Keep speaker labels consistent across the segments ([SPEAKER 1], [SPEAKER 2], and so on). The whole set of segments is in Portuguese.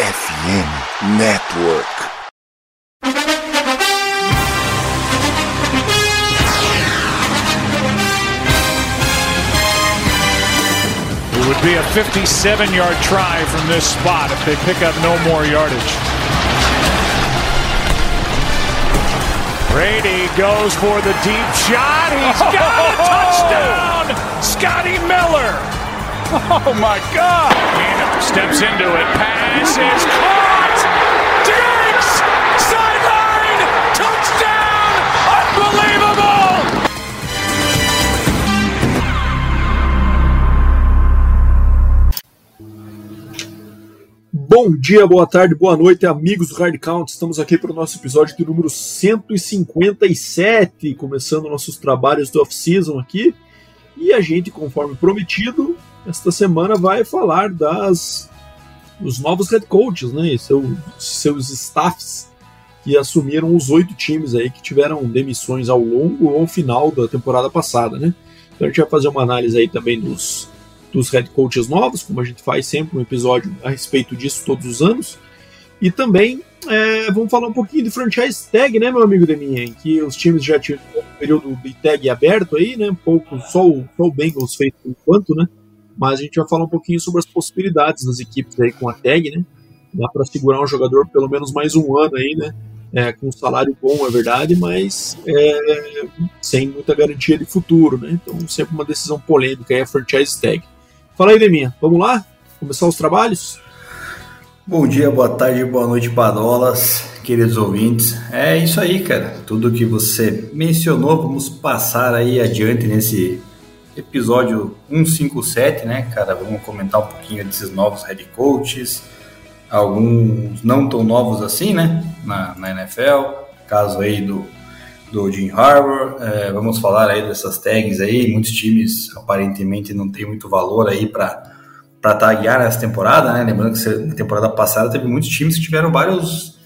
[SPEAKER 1] FM Network.
[SPEAKER 2] It would be a 57 yard try from this spot if they pick up no more yardage. Brady goes for the deep shot. He's got a oh. touchdown! Scotty Miller.
[SPEAKER 3] Oh my God!
[SPEAKER 2] Steps into it. Pass is caught. Diggs! Sideline! Touchdown! Unbelievable!
[SPEAKER 4] Bom dia, boa tarde, boa noite, amigos do Hard Count. Estamos aqui para o nosso episódio de número 157, começando nossos trabalhos do off-season aqui. E a gente, conforme prometido, esta semana vai falar das dos novos head coaches, né? Seu, seus staffs que assumiram os oito times aí que tiveram demissões ao longo ou ao final da temporada passada, né? Então a gente vai fazer uma análise aí também dos, dos head coaches novos, como a gente faz sempre um episódio a respeito disso todos os anos. E também é, vamos falar um pouquinho de franchise tag, né, meu amigo Deminha? Em que os times já tiveram um período de tag aberto aí, né? Pouco, só o, só o Bengals fez por enquanto, né? Mas a gente vai falar um pouquinho sobre as possibilidades das equipes aí com a tag, né? Dá para segurar um jogador pelo menos mais um ano aí, né? É, com um salário bom, é verdade, mas é, sem muita garantia de futuro, né? Então sempre uma decisão polêmica aí a franchise tag. Fala aí, Deminha, vamos lá? Começar os trabalhos?
[SPEAKER 5] Bom dia, boa tarde, boa noite, Badolas, queridos ouvintes. É isso aí, cara. Tudo que você mencionou, vamos passar aí adiante nesse episódio 157, né, cara? Vamos comentar um pouquinho desses novos head coaches, alguns não tão novos assim, né, na, na NFL, caso aí do, do Jim Harbour, é, vamos falar aí dessas tags aí, muitos times aparentemente não tem muito valor aí para para taguear nessa temporada, né? Lembrando que na temporada passada teve muitos times que tiveram vários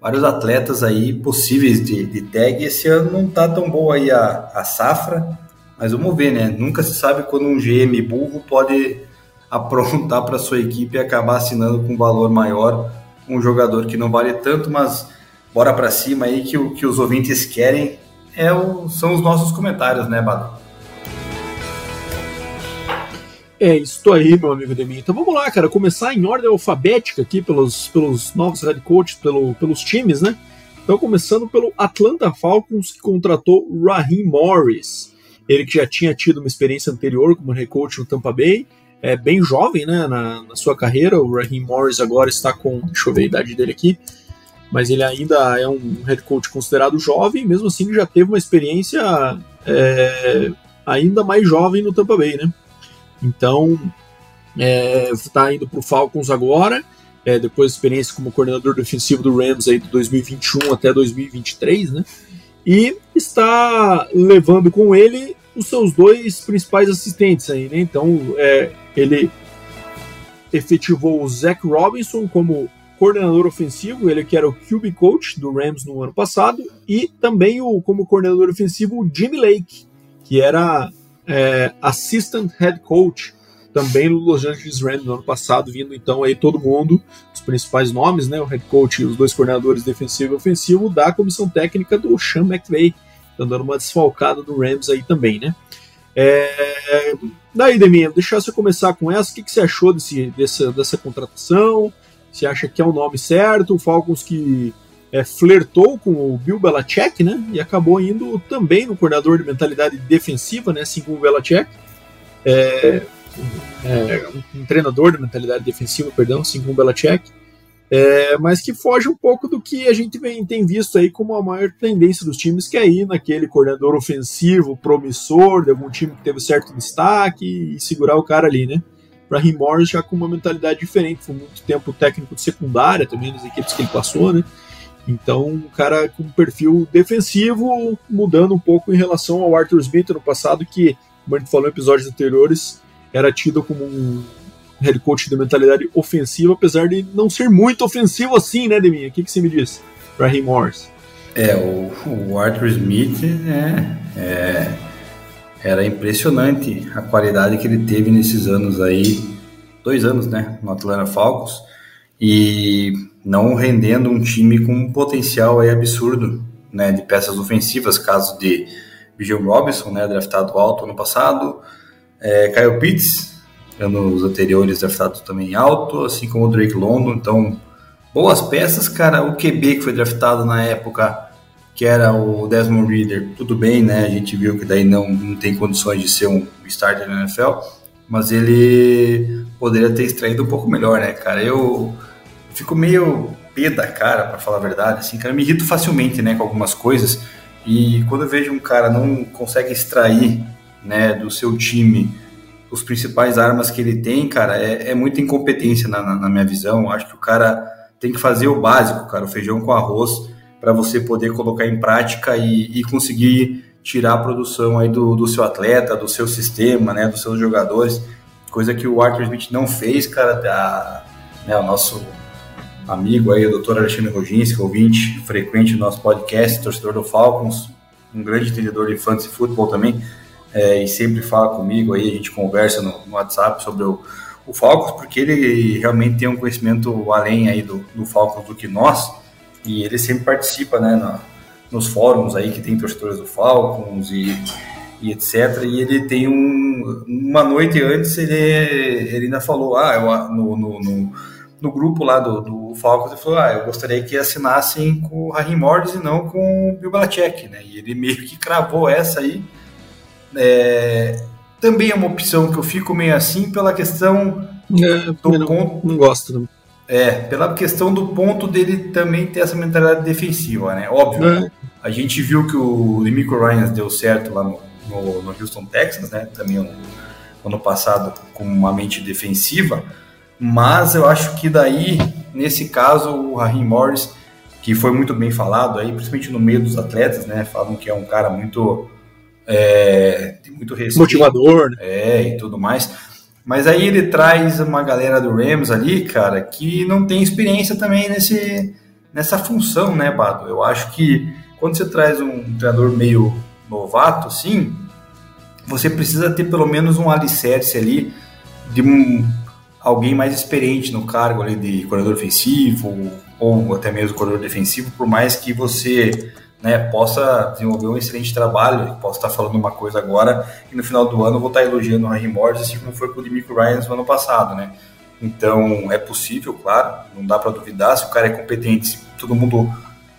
[SPEAKER 5] vários atletas aí possíveis de, de tag. Esse ano não tá tão boa aí a, a safra, mas vamos ver, né? Nunca se sabe quando um GM burro pode aprontar para sua equipe e acabar assinando com um valor maior um jogador que não vale tanto, mas bora para cima aí que o que os ouvintes querem é o, são os nossos comentários, né, Bado?
[SPEAKER 4] É isso aí, meu amigo Demi. Então vamos lá, cara, começar em ordem alfabética aqui pelos, pelos novos head coaches, pelo, pelos times, né? Então começando pelo Atlanta Falcons, que contratou Raheem Morris. Ele que já tinha tido uma experiência anterior como head coach no Tampa Bay, é bem jovem, né, na, na sua carreira. O Raheem Morris agora está com, deixa eu ver a idade dele aqui, mas ele ainda é um head coach considerado jovem, mesmo assim já teve uma experiência é, ainda mais jovem no Tampa Bay, né? Então, está é, indo para o Falcons agora, é, depois experiência como coordenador defensivo do Rams aí de 2021 até 2023, né? E está levando com ele os seus dois principais assistentes aí, né? Então, é, ele efetivou o Zach Robinson como coordenador ofensivo, ele que era o QB coach do Rams no ano passado, e também o como coordenador ofensivo o Jimmy Lake, que era é, assistant head coach também no Los Angeles Rams no ano passado, vindo então aí todo mundo, os principais nomes, né, o head coach e os dois coordenadores defensivo e ofensivo da comissão técnica do Sean McVay, tá dando uma desfalcada do Rams aí também, né. É, daí, Deminha, deixa eu começar com essa, o que, que você achou desse, dessa, dessa contratação? Você acha que é o nome certo? O Falcons que é, flertou com o Bill Belichick, né? E acabou indo também no coordenador de mentalidade defensiva, né? Assim como o Belichick. É, é, um treinador de mentalidade defensiva, perdão, assim como o Belichick. É, mas que foge um pouco do que a gente vem, tem visto aí como a maior tendência dos times, que é ir naquele coordenador ofensivo, promissor, de algum time que teve certo destaque e segurar o cara ali, né? Raheem Morris já com uma mentalidade diferente, foi muito tempo técnico de secundária também nas equipes que ele passou, né? Então, um cara com um perfil defensivo, mudando um pouco em relação ao Arthur Smith no passado, que, como a gente falou em episódios anteriores, era tido como um head coach de mentalidade ofensiva, apesar de não ser muito ofensivo assim, né, Deminha? O que, que você me diz, Raheem Morris?
[SPEAKER 5] É, o, o Arthur Smith é, é, era impressionante a qualidade que ele teve nesses anos aí, dois anos, né, no Atlanta Falcons. e não rendendo um time com um potencial aí absurdo, né, de peças ofensivas, caso de Bijan Robinson, né, draftado alto ano passado, é, Kyle Pitts, anos anteriores draftado também alto, assim como o Drake London, então boas peças, cara, o QB que foi draftado na época que era o Desmond Reader, tudo bem, né? A gente viu que daí não, não tem condições de ser um starter na NFL, mas ele poderia ter extraído um pouco melhor, né, cara? Eu fico meio pé da cara, para falar a verdade, assim, cara, me irrito facilmente, né, com algumas coisas, e quando eu vejo um cara não consegue extrair, né, do seu time os principais armas que ele tem, cara, é, é muita incompetência na, na, na minha visão. Acho que o cara tem que fazer o básico, cara, o feijão com arroz, para você poder colocar em prática e, e, conseguir tirar a produção aí do, do seu atleta, do seu sistema, né, dos seus jogadores, coisa que o Arthur Smith não fez, cara, da, né, o nosso amigo aí, o doutor Alexandre Roginski, ouvinte frequente do nosso podcast, torcedor do Falcons, um grande entendedor de fantasy futebol também, é, e sempre fala comigo aí, a gente conversa no, no WhatsApp sobre o, o, Falcons, porque ele realmente tem um conhecimento além aí do, do Falcons do que nós, e ele sempre participa, né, na, nos fóruns aí que tem torcedores do Falcons e, e etc. E ele tem um. Uma noite antes, ele, ele ainda falou, ah, eu, no, no, no, no grupo lá do, do Falcons, ele falou, ah, eu gostaria que assinassem com o Raheem Morris e não com o Bill Belichick, né? E ele meio que cravou essa aí. É, também é uma opção que eu fico meio assim pela questão
[SPEAKER 4] é, do não, ponto. Não gosto, não.
[SPEAKER 5] É, pela questão do ponto dele também ter essa mentalidade defensiva, né? Óbvio, é. a gente viu que o Demico Ryan deu certo lá no, no, no Houston Texans, né? Também no, ano passado com uma mente defensiva, mas eu acho que daí, nesse caso, o Raheem Morris, que foi muito bem falado aí, principalmente no meio dos atletas, né? Falam que é um cara muito é, muito respeito,
[SPEAKER 4] motivador, né?
[SPEAKER 5] é e tudo mais. Mas aí ele traz uma galera do Rams ali, cara, que não tem experiência também nesse, nessa função, né, Bado? Eu acho que quando você traz um treinador meio novato, assim, você precisa ter pelo menos um alicerce ali de um, alguém mais experiente no cargo ali de coordenador ofensivo ou até mesmo coordenador defensivo, por mais que você né, possa desenvolver um excelente trabalho, possa estar falando uma coisa agora e no final do ano eu vou estar elogiando o Henry Morris, assim como foi com o Demico Ryan no ano passado, né? Então é possível, claro, não dá para duvidar se o cara é competente, se todo mundo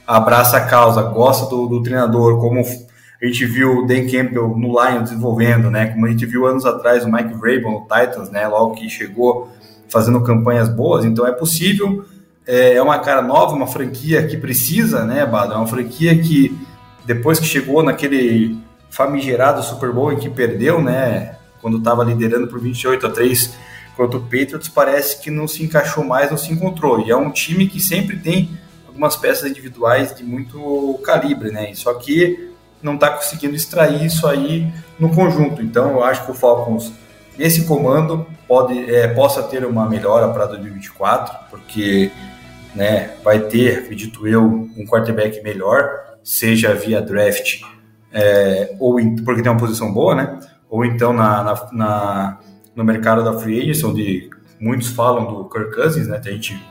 [SPEAKER 5] abraça a causa, gosta do, do treinador, como a gente viu o Dan Campbell no Lions desenvolvendo, né? Como a gente viu anos atrás o Mike Vrabel no Titans, né? Logo que chegou fazendo campanhas boas, então é possível é, é uma cara nova, uma franquia que precisa, né, Bado? É uma franquia que depois que chegou naquele famigerado Super Bowl em que perdeu, né, quando estava liderando por 28 a 3 contra o Patriots, parece que não se encaixou mais, não se encontrou. E é um time que sempre tem algumas peças individuais de muito calibre, né? Só que não está conseguindo extrair isso aí no conjunto. Então, eu acho que o Falcons nesse comando pode é, possa ter uma melhora para 2024, porque né, vai ter, acredito eu, um quarterback melhor, seja via draft é, ou porque tem uma posição boa, né? Ou então na, na, na, no mercado da free agency, onde muitos falam do Kirk Cousins, né? A gente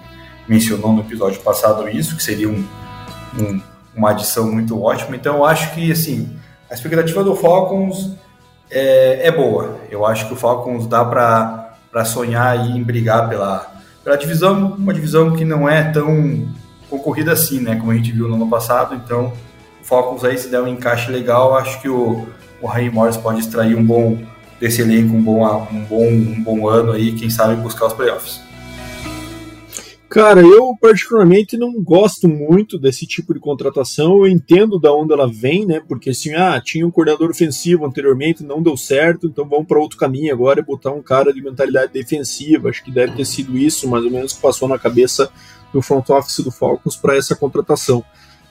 [SPEAKER 5] mencionou no episódio passado isso, que seria um, um, uma adição muito ótima. Então eu acho que assim a expectativa do Falcons é, é boa. Eu acho que o Falcons dá para sonhar e brigar pela pela divisão, uma divisão que não é tão concorrida assim, né? Como a gente viu no ano passado. Então, o Falcons aí, se der um encaixe legal, acho que o, o Raheem Morris pode extrair um bom desse elenco, um bom, um bom, um bom ano aí, quem sabe buscar os playoffs.
[SPEAKER 4] Cara, eu particularmente não gosto muito desse tipo de contratação. Eu entendo da onde ela vem, né? Porque assim, ah, tinha um coordenador ofensivo anteriormente, não deu certo, então vamos para outro caminho agora e botar um cara de mentalidade defensiva. Acho que deve ter sido isso, mais ou menos, que passou na cabeça do front office do Falcons para essa contratação.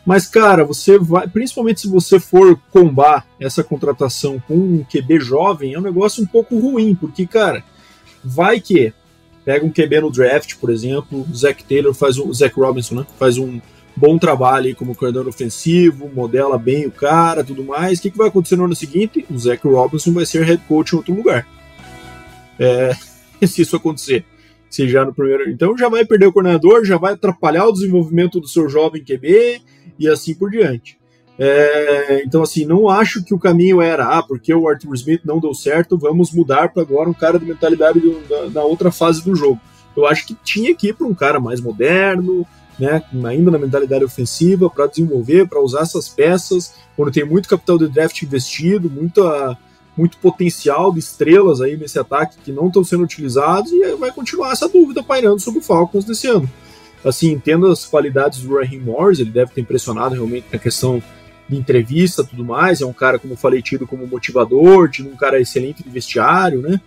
[SPEAKER 4] Mas, cara, você vai, principalmente se você for combar essa contratação com um QB jovem, é um negócio um pouco ruim, porque, cara, vai que Pega um QB no draft, por exemplo, o Zach Taylor faz um, o Zach Robinson, né? Faz um bom trabalho aí como corredor ofensivo, modela bem o cara, tudo mais. O que, que vai acontecer no ano seguinte? O Zach Robinson vai ser head coach em outro lugar. É, se isso acontecer. se já no primeiro. Então já vai perder o coordenador, já vai atrapalhar o desenvolvimento do seu jovem QB e assim por diante. É, então, assim, não acho que o caminho era, ah, porque o Arthur Smith não deu certo, vamos mudar para agora um cara de mentalidade do, da, da, outra fase do jogo. Eu acho que tinha que ir para um cara mais moderno, né, ainda na mentalidade ofensiva, para desenvolver, para usar essas peças, quando tem muito capital de draft investido, muita, muito potencial de estrelas aí nesse ataque que não estão sendo utilizados, e vai continuar essa dúvida pairando sobre o Falcons desse ano. Assim, entendo as qualidades do Raheem Morris, ele deve ter impressionado realmente na questão de entrevista tudo mais. É um cara, como eu falei, tido como motivador, tido um cara excelente de vestiário, né?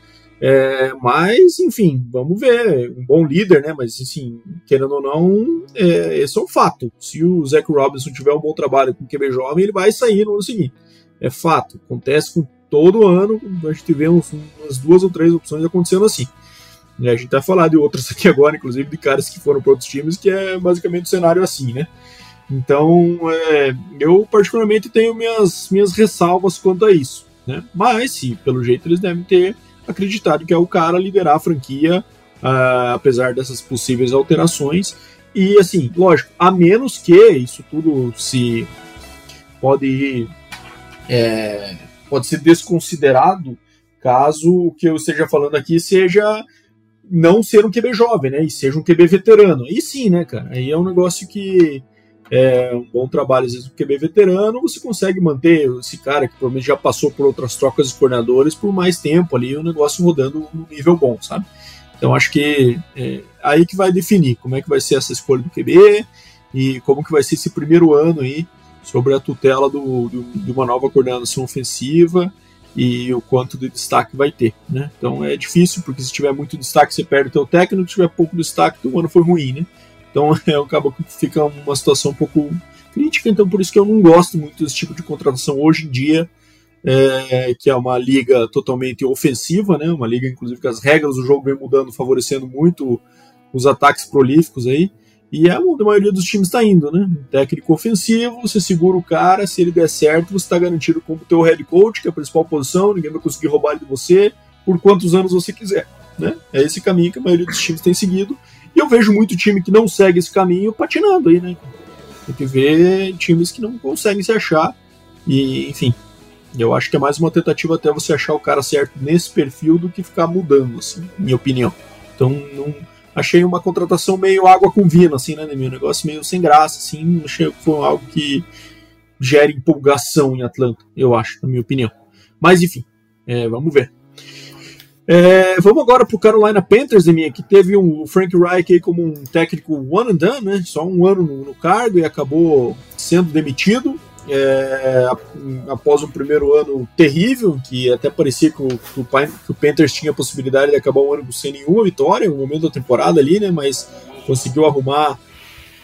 [SPEAKER 4] É, mas, enfim, vamos ver. Um bom líder, né? Mas, assim, querendo ou não, é, esse é um fato. Se o Zach Robinson tiver um bom trabalho com o QB jovem, ele vai sair no ano seguinte. É fato. Acontece com todo ano. A gente vê uns, umas duas ou três opções acontecendo assim. A gente vai falar de outras aqui agora, inclusive de caras que foram para outros times, que é basicamente o um cenário assim, né? Então, é, eu particularmente tenho minhas, minhas ressalvas quanto a isso. Né? Mas, sim, pelo jeito, eles devem ter acreditado que é o cara liderar a franquia, uh, apesar dessas possíveis alterações. E, assim, lógico, a menos que isso tudo se pode ir, é, pode ser desconsiderado caso o que eu esteja falando aqui seja não ser um QB jovem, né? E seja um QB veterano. Aí sim, né, cara? Aí é um negócio que é, um bom trabalho, às vezes, no QB veterano, você consegue manter esse cara que provavelmente já passou por outras trocas de coordenadores por mais tempo ali, o negócio rodando no nível bom, sabe? Então acho que é aí que vai definir como é que vai ser essa escolha do QB e como que vai ser esse primeiro ano aí sobre a tutela do, do, de uma nova coordenação ofensiva e o quanto de destaque vai ter, né? Então é difícil, porque se tiver muito destaque você perde o teu técnico, se tiver pouco destaque o ano foi ruim, né? Então é, acaba que fica uma situação um pouco crítica, então por isso que eu não gosto muito desse tipo de contratação hoje em dia, é, que é uma liga totalmente ofensiva, né? Uma liga, inclusive, que as regras do jogo vem mudando, favorecendo muito os ataques prolíficos aí. E é onde a maioria dos times está indo, né? Técnico ofensivo, você segura o cara, se ele der certo, você está garantido como teu head coach, que é a principal posição, ninguém vai conseguir roubar ele de você por quantos anos você quiser, né? É esse caminho que a maioria dos times tem seguido e eu vejo muito time que não segue esse caminho patinando aí, né? Tem que ver times que não conseguem se achar. E, enfim, eu acho que é mais uma tentativa até você achar o cara certo nesse perfil do que ficar mudando, assim, minha opinião. Então, não, achei uma contratação meio água com vinho, assim, né, meu negócio meio sem graça, assim, achei que foi algo que gera empolgação em Atlanta, eu acho, na minha opinião. Mas, enfim, é, vamos ver. É, vamos agora para o Carolina Panthers, minha, que teve um, o Frank Reich como um técnico one and done, né? Só um ano no, no cargo e acabou sendo demitido é, após um primeiro ano terrível, que até parecia que o, que o, que o Panthers tinha a possibilidade de acabar o ano sem nenhuma vitória, no momento da temporada ali, né? Mas conseguiu arrumar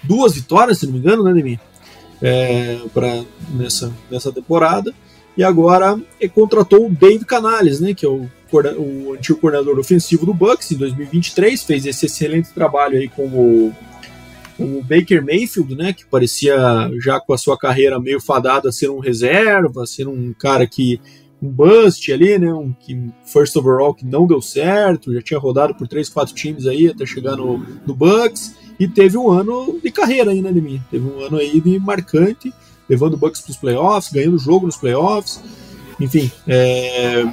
[SPEAKER 4] duas vitórias, se não me engano, né, Demi? É, pra, nessa, nessa temporada. E agora contratou o Dave Canales, né? Que é o o antigo coordenador ofensivo do Bucks em 2023, fez esse excelente trabalho aí com o, com o Baker Mayfield, né, que parecia já com a sua carreira meio fadada a ser um reserva, ser um cara que um bust ali, né, um que first overall que não deu certo, já tinha rodado por três, quatro times aí até chegar no, no Bucks e teve um ano de carreira aí, né, de mim, teve um ano aí de marcante, levando o Bucks para os playoffs, ganhando jogo nos playoffs, enfim, é,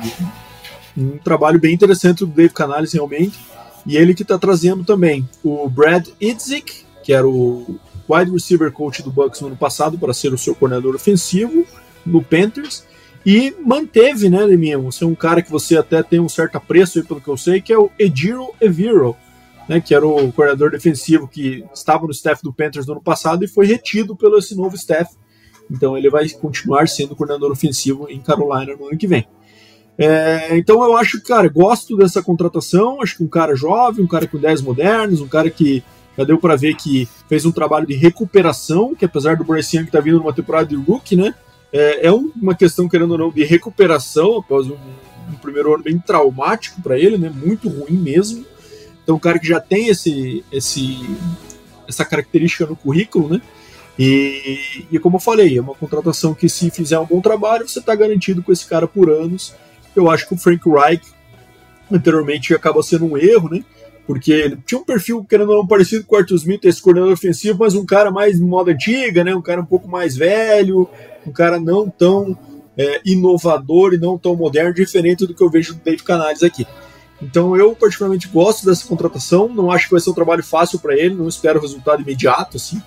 [SPEAKER 4] um trabalho bem interessante do Dave Canales, realmente. E ele que está trazendo também o Brad Idzik, que era o wide receiver coach do Bucks no ano passado, para ser o seu coordenador ofensivo no Panthers. E manteve, né, Leminha? Você é um cara que você até tem um certo apreço, aí, pelo que eu sei, que é o Ejiro Eviro, né, que era o coordenador defensivo que estava no staff do Panthers no ano passado e foi retido pelo esse novo staff. Então ele vai continuar sendo coordenador ofensivo em Carolina no ano que vem. É, então eu acho que, cara, gosto dessa contratação. Acho que um cara jovem, um cara com ideias modernas, um cara que já deu para ver que fez um trabalho de recuperação, que apesar do Bryce Young tá vindo numa temporada de rookie, né? É, é uma questão, querendo ou não, de recuperação após um, um primeiro ano bem traumático para ele, né? Muito ruim mesmo. Então, um cara que já tem esse, esse, essa característica no currículo, né? E, e como eu falei, é uma contratação que, se fizer um bom trabalho, você está garantido com esse cara por anos eu acho que o Frank Reich anteriormente acaba sendo um erro, né? porque ele tinha um perfil, querendo ou não, parecido com o Arthur Smith, esse coordenador ofensivo, mas um cara mais moda antiga, né? Um cara um pouco mais velho, um cara não tão é, inovador e não tão moderno, diferente do que eu vejo do Dave Canales aqui. Então eu particularmente gosto dessa contratação, não acho que vai ser um trabalho fácil para ele, não espero resultado imediato, assim,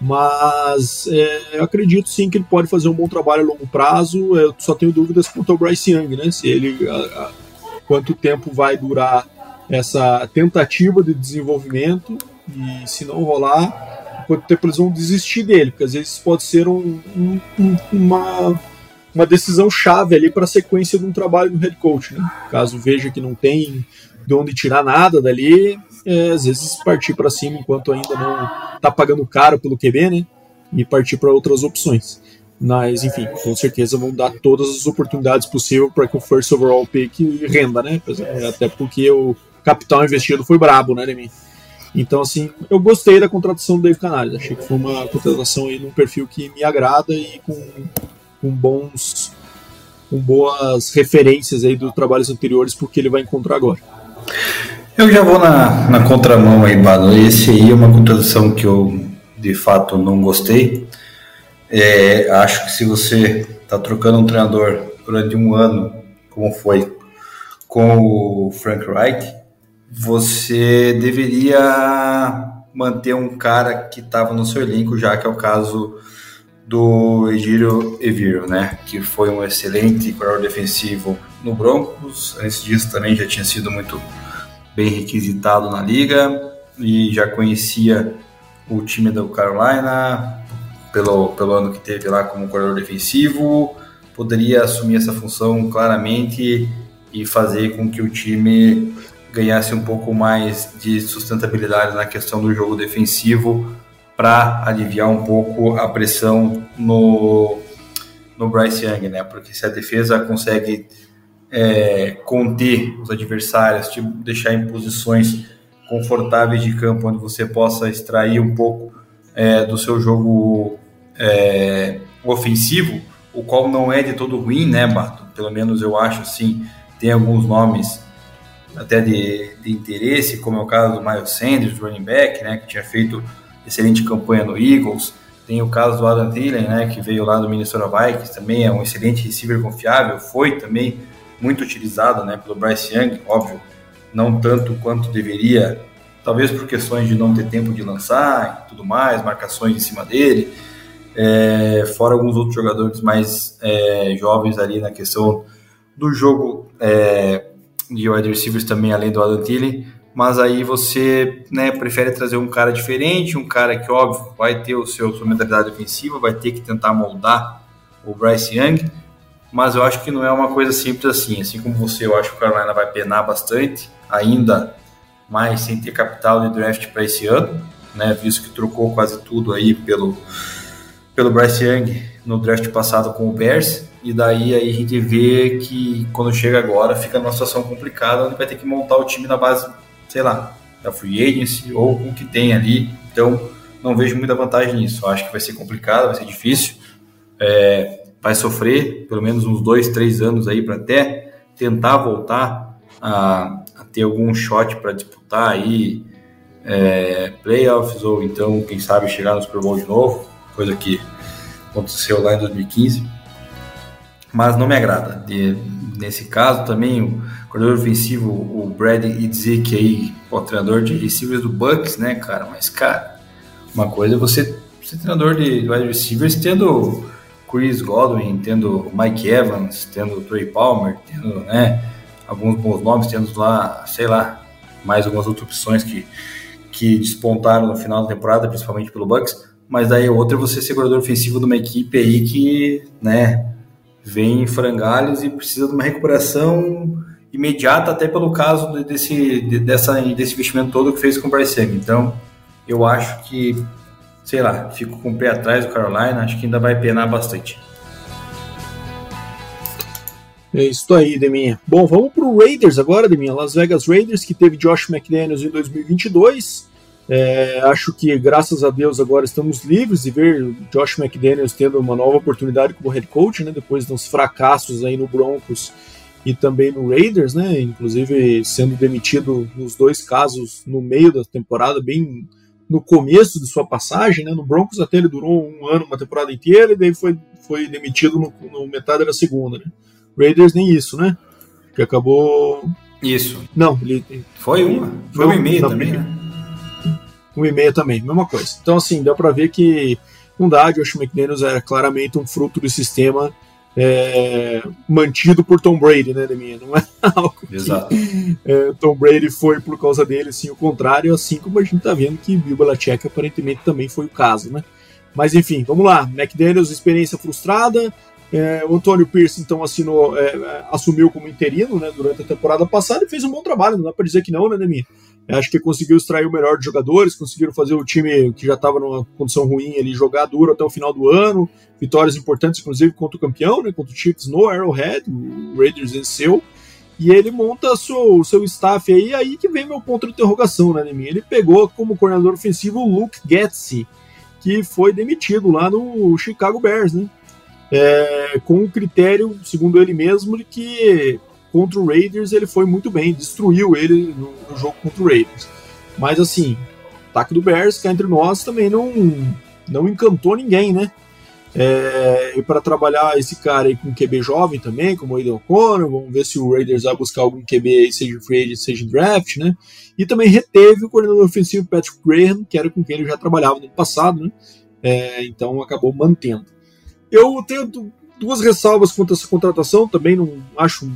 [SPEAKER 4] mas é, eu acredito sim que ele pode fazer um bom trabalho a longo prazo. Eu só tenho dúvidas quanto ao Bryce Young, né? Se ele a, a, quanto tempo vai durar essa tentativa de desenvolvimento e se não rolar, quanto tempo eles vão desistir dele, porque às vezes pode ser um, um, uma, uma decisão chave ali para a sequência de um trabalho do head coach. Né? Caso veja que não tem de onde tirar nada dali, é, às vezes partir para cima enquanto ainda não está pagando caro pelo QB, né? E partir para outras opções. Mas, enfim, com certeza vão dar todas as oportunidades possíveis para que o first overall pick renda, né? Até porque o capital investido foi brabo, né, Demi? Então, assim, eu gostei da contratação do Dave Canales. Achei que foi uma contratação aí num perfil que me agrada e com, com bons com boas referências aí dos trabalhos anteriores porque ele vai encontrar agora.
[SPEAKER 5] Eu já vou na, na contramão aí, Bado. Esse aí é uma contratação que eu de fato não gostei. É, acho que se você está trocando um treinador durante um ano, como foi com o Frank Wright, você deveria manter um cara que estava no seu elenco, já que é o caso do Egírio Eviro, né? Que foi um excelente corredor defensivo no Broncos. Antes disso também já tinha sido muito bem requisitado na liga e já conhecia o time do Carolina pelo, pelo ano que teve lá como corredor defensivo. Poderia assumir essa função claramente e fazer com que o time ganhasse um pouco mais de sustentabilidade na questão do jogo defensivo para aliviar um pouco a pressão no, no Bryce Young, né? Porque se a defesa consegue é, conter os adversários, tipo, deixar em posições confortáveis de campo, onde você possa extrair um pouco é, do seu jogo é, ofensivo, o qual não é de todo ruim, né, Bato? Pelo menos eu acho assim. Tem alguns nomes até de, de interesse, como é o caso do Miles Sanders, running back, né, que tinha feito excelente campanha no Eagles. Tem o caso do Adam Thielen, né, que veio lá do Minnesota Vikings, também é um excelente receiver confiável, foi também muito utilizado, né, pelo Bryce Young, óbvio, não tanto quanto deveria, talvez por questões de não ter tempo de lançar e tudo mais, marcações em cima dele, é, fora alguns outros jogadores mais é, jovens ali na questão do jogo é, de wide receivers também, além do Adam Thielen, mas aí você né, prefere trazer um cara diferente, um cara que, óbvio, vai ter o seu, sua mentalidade ofensiva, vai ter que tentar moldar o Bryce Young, mas eu acho que não é uma coisa simples assim. Assim como você, eu acho que o Carolina vai penar bastante, ainda mais sem ter capital de draft para esse ano, né, visto que trocou quase tudo aí pelo, pelo Bryce Young no draft passado com o Bears, e daí aí a gente vê que quando chega agora fica numa situação complicada, onde vai ter que montar o time na base sei lá, da free agency ou com o que tem ali. Então, não vejo muita vantagem nisso. Acho que vai ser complicado, vai ser difícil. É, vai sofrer pelo menos uns dois, três anos aí para até tentar voltar a, a ter algum shot para disputar aí é, playoffs ou então, quem sabe, chegar no Super Bowl de novo, coisa que aconteceu lá em 2015. Mas não me agrada. De, nesse caso também, o coordenador ofensivo, o Brad Idzik aí, o treinador de receivers do Bucks, né, cara? Mas, cara, uma coisa é você ser treinador de wide receivers tendo Chris Godwin, tendo Mike Evans, tendo Trey Palmer, tendo, né, alguns bons nomes, tendo lá, sei lá, mais algumas outras opções que, que despontaram no final da temporada, principalmente pelo Bucks. Mas daí outra é você ser coordenador ofensivo de uma equipe aí que, né, vem em frangalhos e precisa de uma recuperação imediata, até pelo caso desse, dessa, desse investimento todo que fez com o Bryce. Então, eu acho que, sei lá, fico com o pé atrás do Carolina, acho que ainda vai penar bastante.
[SPEAKER 4] É isso aí, Deminha. Bom, vamos para o Raiders agora, Deminha. Las Vegas Raiders, que teve Josh McDaniels em 2022. É, acho que, graças a Deus, agora estamos livres de ver Josh McDaniels tendo uma nova oportunidade como head coach, né, depois dos fracassos aí no Broncos e também no Raiders, né? Inclusive sendo demitido nos dois casos no meio da temporada, bem no começo de sua passagem, né? No Broncos até ele durou um ano, uma temporada inteira, e daí foi, foi demitido no, no metade da segunda, né? Raiders nem isso, né? Que acabou.
[SPEAKER 5] Isso.
[SPEAKER 4] Não, ele.
[SPEAKER 5] Foi uma. Foi um e meio também, né?
[SPEAKER 4] Um e meio também, mesma coisa. Então, assim, deu pra ver que não dá, Josh McDaniels era claramente um fruto do sistema é, mantido por Tom Brady, né, Deminha? Não é algo
[SPEAKER 5] Exato.
[SPEAKER 4] que é, Tom Brady foi por causa dele, sim, o contrário, assim como a gente tá vendo que Bill Belichick aparentemente também foi o caso, né? Mas enfim, vamos lá. McDaniels, experiência frustrada. É, o Antônio Pierce, então, assinou, é, assumiu como interino né, durante a temporada passada e fez um bom trabalho, não dá para dizer que não, né, Deminha? Acho que conseguiu extrair o melhor de jogadores, conseguiram fazer o time que já estava numa condição ruim ali jogar duro até o final do ano. Vitórias importantes, inclusive, contra o campeão, né, contra o Chiefs no Arrowhead, o Raiders venceu. E ele monta o seu staff aí, aí que vem meu ponto de interrogação, né, Neminha? Ele pegou como coordenador ofensivo o Luke Getzi, que foi demitido lá no Chicago Bears, né? É, com o critério, segundo ele mesmo, de que contra o Raiders ele foi muito bem, destruiu ele no, no jogo contra o Raiders. Mas assim, o ataque do Bears, cá entre nós, também não, não encantou ninguém, né? É, e para trabalhar esse cara aí com QB jovem também, como o Aiden O'Connor, vamos ver se o Raiders vai buscar algum QB seja free agent, seja draft, né? E também reteve o coordenador ofensivo Patrick Graham, que era com quem ele já trabalhava no passado, né? É, então acabou mantendo. Eu tenho duas ressalvas quanto a essa contratação, também não acho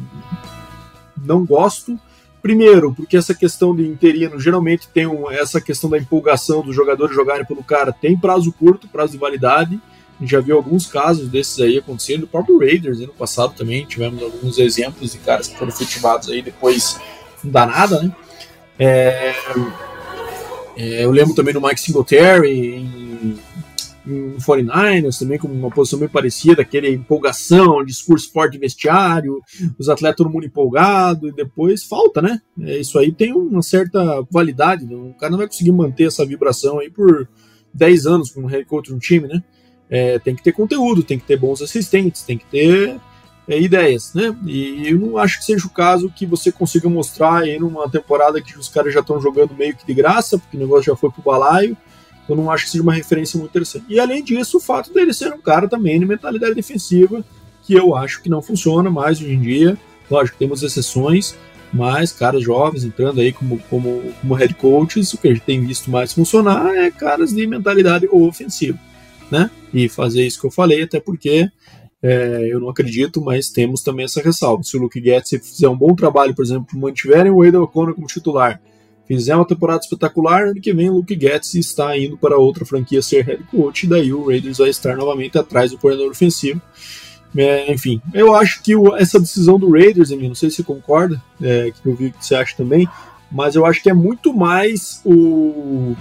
[SPEAKER 4] não gosto. Primeiro, porque essa questão de interino geralmente tem um, essa questão da empolgação dos jogadores jogarem pelo cara, tem prazo curto, prazo de validade. A gente já viu alguns casos desses aí acontecendo. O próprio Raiders, ano passado também, tivemos alguns exemplos de caras que foram efetivados aí depois não dá nada, né? É, é, eu lembro também do Mike Singletary em em 49ers também, com uma posição bem parecida, aquele empolgação, discurso forte de vestiário, os atletas todo mundo empolgado, e depois falta, né? É, isso aí tem uma certa validade, né? o cara não vai conseguir manter essa vibração aí por 10 anos como head coach de um time, né? É, tem que ter conteúdo, tem que ter bons assistentes, tem que ter é, ideias, né? E eu não acho que seja o caso que você consiga mostrar aí numa temporada que os caras já estão jogando meio que de graça, porque o negócio já foi pro balaio, eu não acho que seja uma referência muito interessante. E além disso, o fato dele ser um cara também de mentalidade defensiva, que eu acho que não funciona mais hoje em dia. Lógico, temos exceções, mas caras jovens entrando aí como, como, como head coaches, o que a gente tem visto mais funcionar é caras de mentalidade ofensiva, né? E fazer isso que eu falei, até porque é, eu não acredito, mas temos também essa ressalva. Se o Luke Getz fizer um bom trabalho, por exemplo, mantiverem o Wade O'Connor como titular, fizer uma temporada espetacular, ano que vem o Luke Getz está indo para outra franquia ser head coach, e daí o Raiders vai estar novamente atrás do coordenador ofensivo. É, enfim, eu acho que o, essa decisão do Raiders, não sei se você concorda, é, que eu vi que você acha também, mas eu acho que é muito mais o,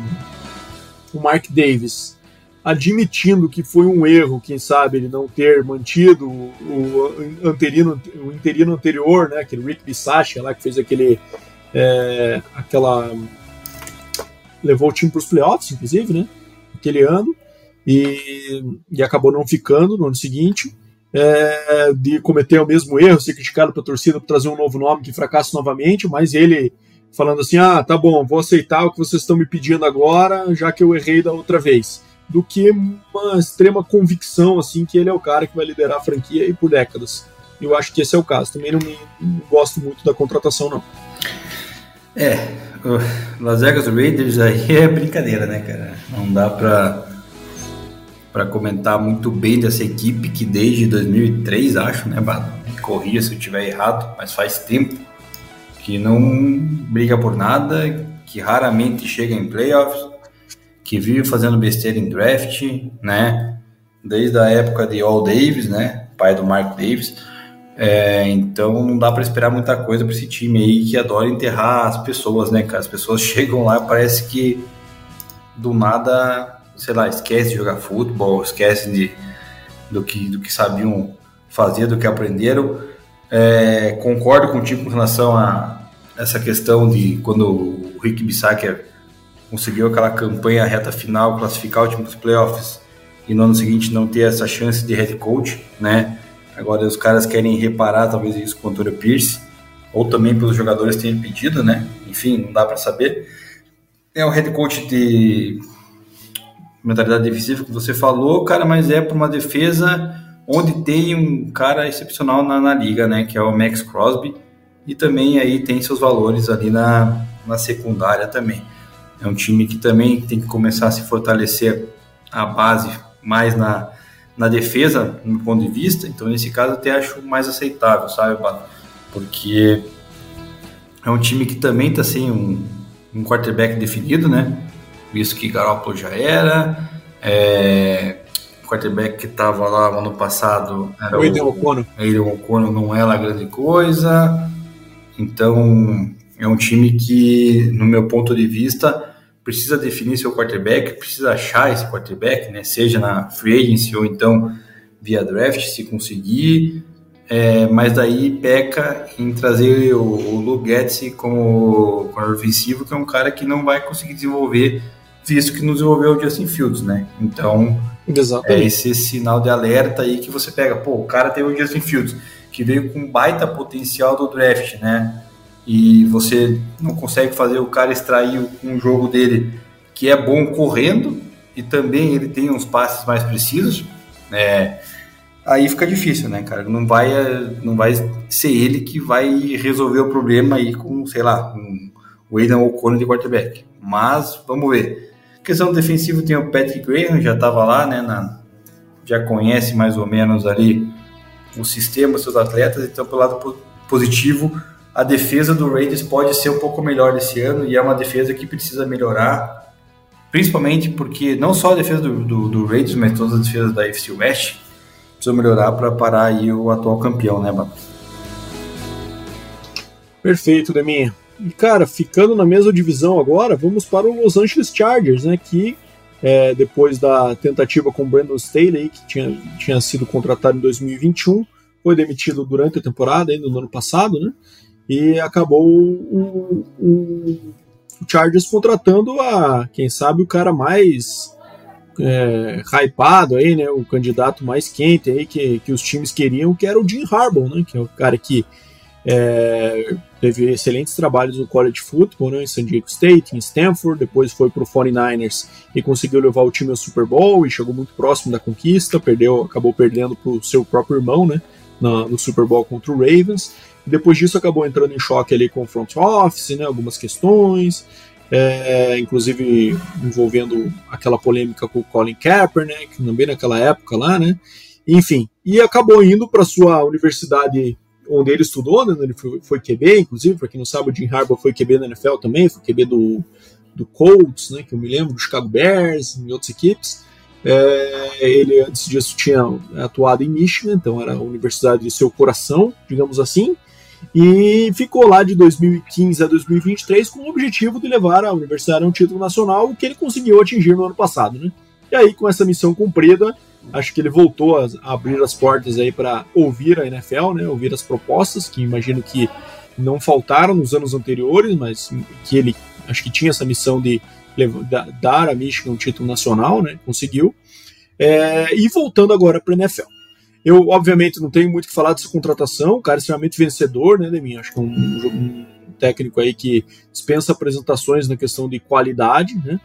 [SPEAKER 4] o Mark Davis admitindo que foi um erro, quem sabe, ele não ter mantido o, o, anterino, o interino anterior, né, aquele Rick Bisaccia lá que fez aquele é, aquela levou o time para os playoffs, inclusive, né? Aquele ano e, e acabou não ficando no ano seguinte. É, de cometer o mesmo erro, ser criticado pela torcida por trazer um novo nome que fracasse novamente, mas ele falando assim: ah, tá bom, vou aceitar o que vocês estão me pedindo agora, já que eu errei da outra vez. Do que uma extrema convicção, assim, que ele é o cara que vai liderar a franquia aí por décadas. Eu acho que esse é o caso. Também não, me, não gosto muito da contratação, não.
[SPEAKER 5] É, o Las Vegas Raiders aí é brincadeira, né, cara? Não dá pra, pra comentar muito bem dessa equipe que desde 2003, acho, né, Bado? Me corrija se eu estiver errado, mas faz tempo que não briga por nada, que raramente chega em playoffs, que vive fazendo besteira em draft, né? Desde a época de All Davis, né? Pai do Mark Davis é, então não dá para esperar muita coisa para esse time aí que adora enterrar as pessoas, né, cara? As pessoas chegam lá parece que do nada, sei lá, esquece de jogar futebol, esquece de, do, que, do que sabiam fazer, do que aprenderam. É, concordo contigo com relação a essa questão de quando o Rick Bissaker conseguiu aquela campanha reta final, classificar o time dos playoffs e no ano seguinte não ter essa chance de head coach, né? Agora os caras querem reparar talvez isso com o Antônio Pierce, ou também pelos jogadores terem pedido, né? Enfim, não dá para saber. É o head coach de mentalidade defensiva que você falou, cara, mas é para uma defesa onde tem um cara excepcional na, na, liga, né? Que é o Max Crosby. E também aí tem seus valores ali na, na secundária também. É um time que também tem que começar a se fortalecer a base mais na, na defesa, no meu ponto de vista. Então, nesse caso, até acho mais aceitável, sabe, Porque é um time que também está sem um, um quarterback definido, né? Visto que Garoppolo já era. É, quarterback que estava lá no ano passado era o
[SPEAKER 4] Aiden O'Connor.
[SPEAKER 5] Aiden O'Connor não é lá grande coisa. Então, é um time que, no meu ponto de vista, precisa definir seu quarterback, precisa achar esse quarterback, né? Seja na free agency ou então via draft, se conseguir. É, mas daí peca em trazer o, o Lu Getz como, ofensivo, que é um cara que não vai conseguir desenvolver, visto que não desenvolveu o Justin Fields, né? Então,
[SPEAKER 4] Exatamente.
[SPEAKER 5] é esse sinal de alerta aí que você pega. Pô, o cara tem o Justin Fields, que veio com baita potencial do draft, né? E você não consegue fazer o cara extrair um jogo dele que é bom correndo e também ele tem uns passes mais precisos, né? Aí fica difícil, né, cara? Não vai, não vai ser ele que vai resolver o problema aí com, sei lá, um, o Aidan O'Connor de quarterback. Mas vamos ver. Questão defensiva tem o Patrick Graham, já estava lá, né? Na, já conhece mais ou menos ali o sistema, seus atletas, então pelo lado positivo a defesa do Raiders pode ser um pouco melhor esse ano e é uma defesa que precisa melhorar, principalmente porque não só a defesa do, do, do Raiders, mas todas as defesas da FC West precisam melhorar para parar aí o atual campeão, né, Bato?
[SPEAKER 4] Perfeito, Deminha. E, cara, ficando na mesma divisão agora, vamos para o Los Angeles Chargers, né, que é, depois da tentativa com o Brandon Staley, que tinha, tinha sido contratado em 2021, foi demitido durante a temporada, ainda no ano passado, né, e acabou o, o, o Chargers contratando a, quem sabe, o cara mais é, hypado aí, né, o candidato mais quente aí que, que os times queriam, que era o Jim Harbaugh, né, que é o cara que é, teve excelentes trabalhos no college football, né, em San Diego State, em Stanford, depois foi para o 49ers e conseguiu levar o time ao Super Bowl e chegou muito próximo da conquista, perdeu, acabou perdendo para o seu próprio irmão, né, no Super Bowl contra o Ravens. Depois disso acabou entrando em choque ali com o front office, né, algumas questões, é, inclusive envolvendo aquela polêmica com o Colin Kaepernick, também naquela época lá, né? Enfim, e acabou indo para sua universidade onde ele estudou, né? Ele foi, foi QB, inclusive, para quem não sabe, o Jim Harbaugh foi QB na NFL também, foi QB do, do Colts, né? Que eu me lembro, do Chicago Bears, e outras equipes. É, ele antes disso tinha atuado em Michigan, então era a universidade de seu coração, digamos assim e ficou lá de 2015 a 2023 com o objetivo de levar a universidade a um título nacional, o que ele conseguiu atingir no ano passado, né? E aí, com essa missão cumprida, acho que ele voltou a abrir as portas aí para ouvir a NFL, né? Ouvir as propostas, que imagino que não faltaram nos anos anteriores, mas que ele acho que tinha essa missão de dar a Michigan um título nacional, né? Conseguiu. É, e voltando agora para a NFL. Eu, obviamente, não tenho muito o que falar dessa contratação, um cara extremamente vencedor, né, Deminha? Acho que é um, um, técnico aí que dispensa apresentações na questão de qualidade, né?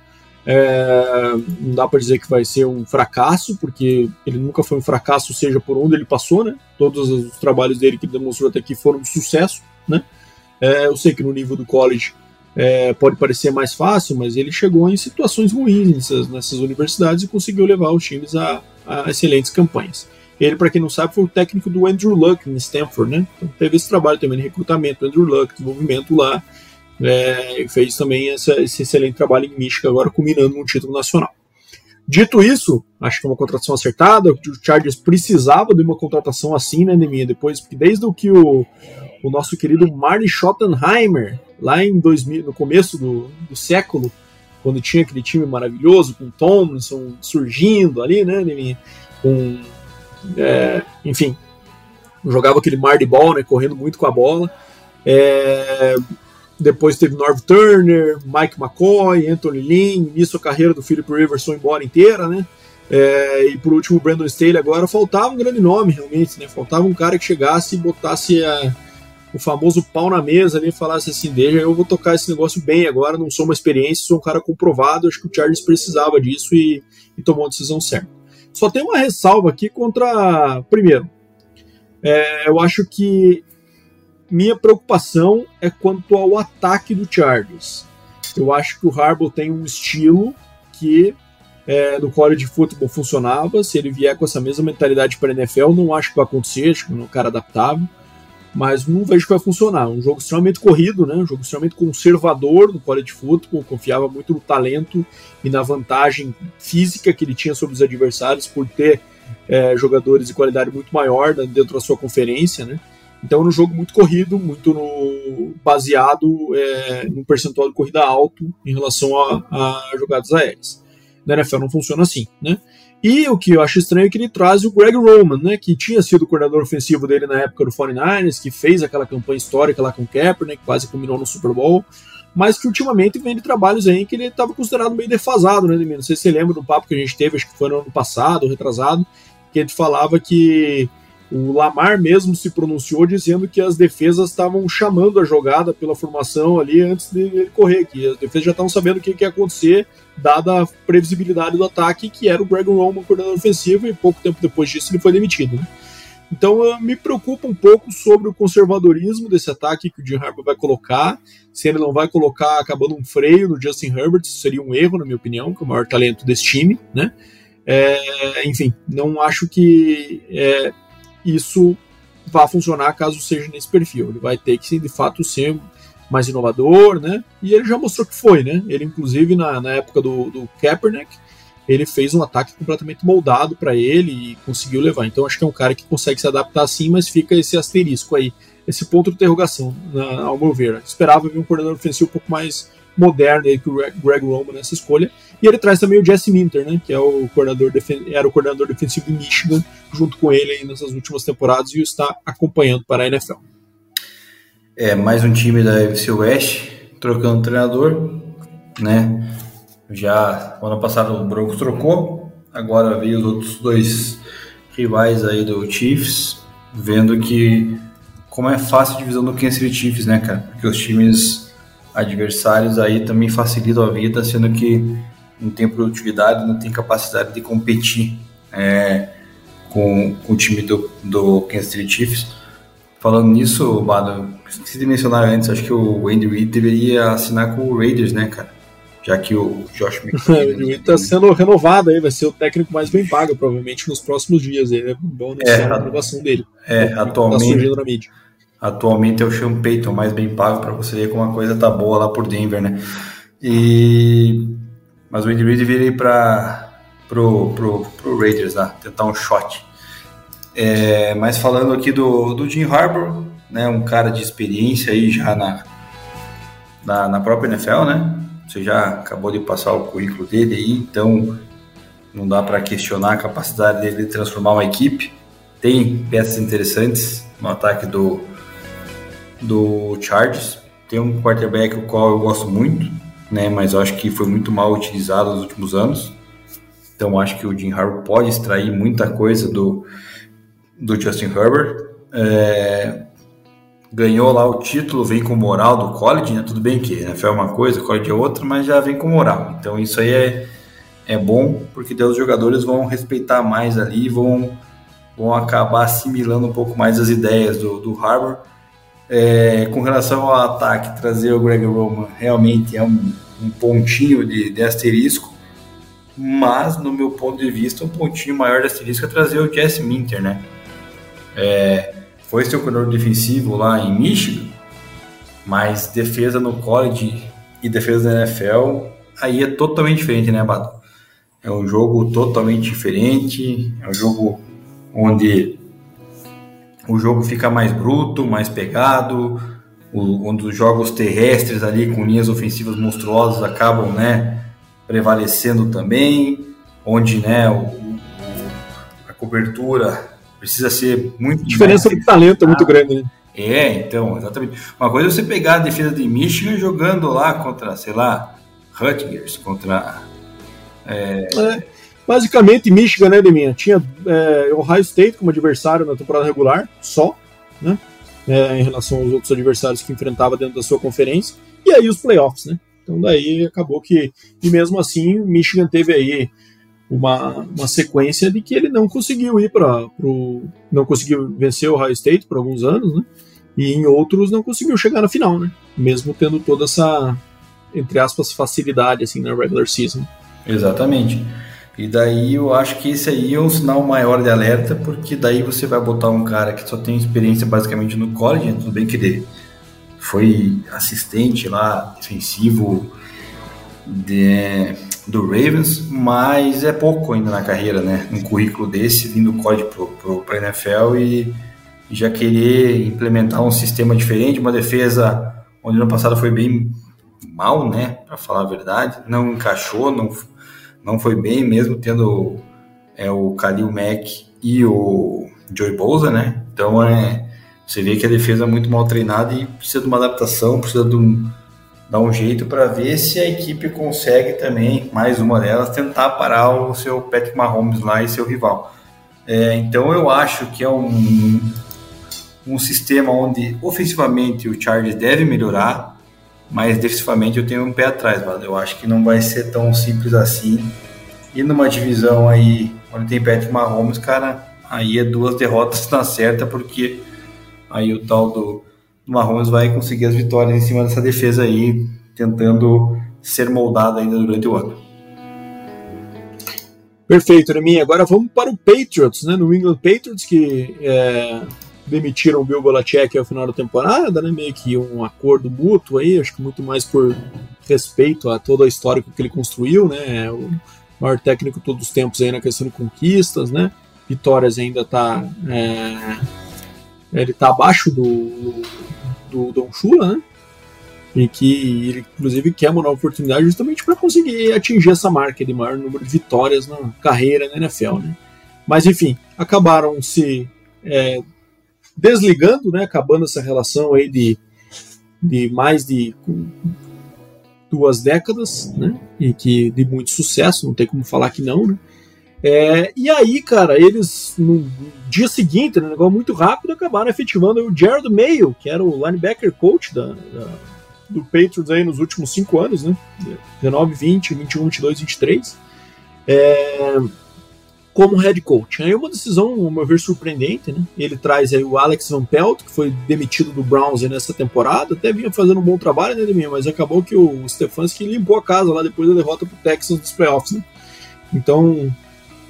[SPEAKER 4] É, não dá para dizer que vai ser um fracasso, porque ele nunca foi um fracasso, seja por onde ele passou, né? Todos os trabalhos dele que ele demonstrou até aqui foram de sucesso, né? É, eu sei que no nível do college é, pode parecer mais fácil, mas ele chegou em situações ruins nessas, nessas universidades e conseguiu levar os times a, a excelentes campanhas. Ele, para quem não sabe, foi o técnico do Andrew Luck em Stanford, né? Então, teve esse trabalho também de recrutamento, Andrew Luck, desenvolvimento lá, é, fez também essa, esse excelente trabalho em Michigan, agora culminando num título nacional. Dito isso, acho que é uma contratação acertada. O Chargers precisava de uma contratação assim, né, Neminha? Depois, porque desde o que o, o nosso querido Marty Schottenheimer, lá em 2000, no começo do, do século, quando tinha aquele time maravilhoso, com Tomlinson surgindo ali, né, Neminha? Com é, enfim, jogava aquele mar de bola, né, correndo muito com a bola. É, depois teve Norv Turner, Mike McCoy, Anthony Lynn, nisso a carreira do Philip Rivers embora inteira, né? É, e por último, o Brandon Staley agora faltava um grande nome, realmente, né? Faltava um cara que chegasse e botasse a, o famoso pau na mesa ali e falasse assim: deixa, eu vou tocar esse negócio bem agora, não sou uma experiência, sou um cara comprovado. Acho que o Charles precisava disso e, e tomou a decisão certa. Só tem uma ressalva aqui contra. Primeiro, é, eu acho que minha preocupação é quanto ao ataque do Chargers. Eu acho que o Harbaugh tem um estilo que é, no college de futebol funcionava. Se ele vier com essa mesma mentalidade para a NFL, não acho que vai acontecer. Acho que é um cara adaptável. Mas não vejo que vai funcionar. Um jogo extremamente corrido, né? um jogo extremamente conservador no college futebol. Confiava muito no talento e na vantagem física que ele tinha sobre os adversários por ter é, jogadores de qualidade muito maior dentro da sua conferência. Né? Então, no jogo muito corrido, muito no, baseado é, num percentual de corrida alto em relação a, a jogadas aéreas na NFL não funciona assim, né? E o que eu acho estranho é que ele traz o Greg Roman, né, que tinha sido o coordenador ofensivo dele na época do 49ers, que fez aquela campanha histórica lá com o Kaepernick, né, que quase combinou no Super Bowl, mas que ultimamente vem de trabalhos aí que ele estava considerado meio defasado, né, Não sei se você lembra do papo que a gente teve, acho que foi no ano passado, retrasado, que ele falava que o Lamar mesmo se pronunciou dizendo que as defesas estavam chamando a jogada pela formação ali antes dele correr, que as defesas já estavam sabendo o que, que ia acontecer, dada a previsibilidade do ataque, que era o Greg Roman, coordenador ofensivo, e pouco tempo depois disso ele foi demitido. Né? Então me preocupa um pouco sobre o conservadorismo desse ataque que o Jim Harbaugh vai colocar, se ele não vai colocar acabando um freio no Justin Herbert, isso seria um erro, na minha opinião, que é o maior talento desse time, né? É, enfim, não acho que é, isso vá funcionar caso seja nesse perfil. Ele vai ter que, de fato, ser mais inovador, né? E ele já mostrou que foi, né? Ele, inclusive, na, na época do, do Kaepernick, ele fez um ataque completamente moldado para ele e conseguiu levar. Então, acho que é um cara que consegue se adaptar sim, mas fica esse asterisco aí, esse ponto de interrogação, na, ao meu ver. esperava ver um coordenador ofensivo um pouco mais moderno aí que o Greg Roman nessa escolha. E ele traz também o Jesse Minter, né, que é o coordenador era o coordenador defensivo de Michigan, junto com ele aí nessas últimas temporadas e o está acompanhando para a NFL.
[SPEAKER 5] É, mais um time da FC West trocando treinador, né? Já ano passado o Broncos trocou, agora veio os outros dois rivais aí do Chiefs, vendo que como é fácil a divisão do Kansas City Chiefs, né, cara? Porque os times adversários aí também facilitam a vida, sendo que não tem produtividade, não tem capacidade de competir é, com, com, o time do, do Kansas City Chiefs. Falando nisso, Bado, esqueci de mencionar antes, acho que o Andy Reid deveria assinar com o Raiders, né, cara? Já que o Josh
[SPEAKER 4] McCown... o Andy Reid tá sendo renovado aí, vai ser o técnico mais bem pago, provavelmente, nos próximos dias. Ele é bom nessa é, renovação dele.
[SPEAKER 5] É, tá atualmente... Tá na mídia. Atualmente é o Sean Payton mais bem pago para você ver como a coisa tá boa lá por Denver, né? E mas o Andy Reid deveria ir para pro, pro, pro Raiders lá, tentar um shot. É, mas falando aqui do, do Jim Harbour, né, um cara de experiência aí já na, na, na própria NFL, né? Você já acabou de passar o currículo dele aí, então não dá para questionar a capacidade dele de transformar uma equipe. Tem peças interessantes no ataque do, do Chargers. Tem um quarterback o qual eu gosto muito, né? Mas eu acho que foi muito mal utilizado nos últimos anos. Então acho que o Jim Harbaugh pode extrair muita coisa do, do Justin Herbert. É, ganhou lá o título, vem com moral do college, né? Tudo bem que NFL é uma coisa, college é outra, mas já vem com moral. Então isso aí é, é bom, porque daí os jogadores vão respeitar mais ali, vão, vão acabar assimilando um pouco mais as ideias do, do Harbour é, com relação ao ataque, trazer o Greg Roman realmente é um, um pontinho de, de, asterisco, mas no meu ponto de vista, um pontinho maior de asterisco é trazer o Jesse Minter, né? É, foi seu coordenador defensivo lá em Michigan, mas defesa no college e defesa da NFL, aí é totalmente diferente, né, Bato? É um jogo totalmente diferente, é um jogo onde o jogo fica mais bruto, mais pegado, o, onde os jogos terrestres ali com linhas ofensivas monstruosas acabam, né, prevalecendo também, onde, né, o, a cobertura precisa ser muito
[SPEAKER 4] a diferença de talento é muito grande, né?
[SPEAKER 5] É, então, exatamente. Uma coisa é você pegar a defesa de Michigan jogando lá contra, sei lá, Rutgers, contra
[SPEAKER 4] é. É. Basicamente, Michigan, né, Deminha? Tinha é, Ohio State como adversário na temporada regular, só, né? É, em relação aos outros adversários que enfrentava dentro da sua conferência. E aí os playoffs, né? Então daí acabou que. E mesmo assim, Michigan teve aí uma, uma sequência de que ele não conseguiu ir para não conseguiu vencer o Ohio State por alguns anos, né? E em outros não conseguiu chegar na final, né? Mesmo tendo toda essa entre aspas facilidade assim na regular season.
[SPEAKER 5] Exatamente. E daí eu acho que esse aí é um sinal maior de alerta, porque daí você vai botar um cara que só tem experiência basicamente no college, né? tudo bem que ele foi assistente lá, defensivo de, do Ravens, mas é pouco ainda na carreira, né? Um currículo desse, vindo do college para a NFL e, já querer implementar um sistema diferente, uma defesa onde no passado foi bem mal, né? Para falar a verdade, não encaixou, não não foi bem, mesmo tendo é, o Khalil Mack e o Joey Bosa, né? Então é, você vê que a defesa é muito mal treinada e precisa de uma adaptação, precisa de um, dar um jeito para ver se a equipe consegue também, mais uma delas, tentar parar o seu Patrick Mahomes lá e seu rival. É, então eu acho que é um, um sistema onde ofensivamente o Chargers deve melhorar, mas defensivamente eu tenho um pé atrás. Eu acho que não vai ser tão simples assim. E numa divisão aí, onde tem Patrick Mahomes, cara, aí é duas derrotas na certa, porque aí o tal do Mahomes vai conseguir as vitórias em cima dessa defesa aí, tentando ser moldado ainda durante o ano.
[SPEAKER 4] Perfeito, Neminha. Agora vamos para o Patriots, né? No England Patriots, que é, demitiram o Bill Belichick ao final da temporada, né? Meio que um acordo mútuo aí, acho que muito mais por respeito a toda a história que ele construiu, né? O maior técnico de todos os tempos aí na questão de conquistas, né? Vitórias ainda tá é, ele tá abaixo do do Don Shula, né? E que ele inclusive quer uma nova oportunidade justamente para conseguir atingir essa marca de maior número de vitórias na carreira na NFL, né? Mas enfim, acabaram se é, desligando, né, acabando essa relação aí de, de mais de duas décadas, né, e que de muito sucesso, não tem como falar que não, né. É, e aí, cara, eles no dia seguinte, né, um negócio muito rápido, acabaram efetivando o Jared Mayo, que era o linebacker coach da, da, do Patriots aí nos últimos cinco anos, né, 19, 20, 21, 22, 23. É, como head coach. Aí uma decisão, ao meu ver, surpreendente, né? Ele traz aí o Alex Van Pelt, que foi demitido do Browns nessa temporada, até vinha fazendo um bom trabalho, né, Deminha? Mas acabou que o Stefanski limpou a casa lá depois da derrota pro Texans nos playoffs, né? Então,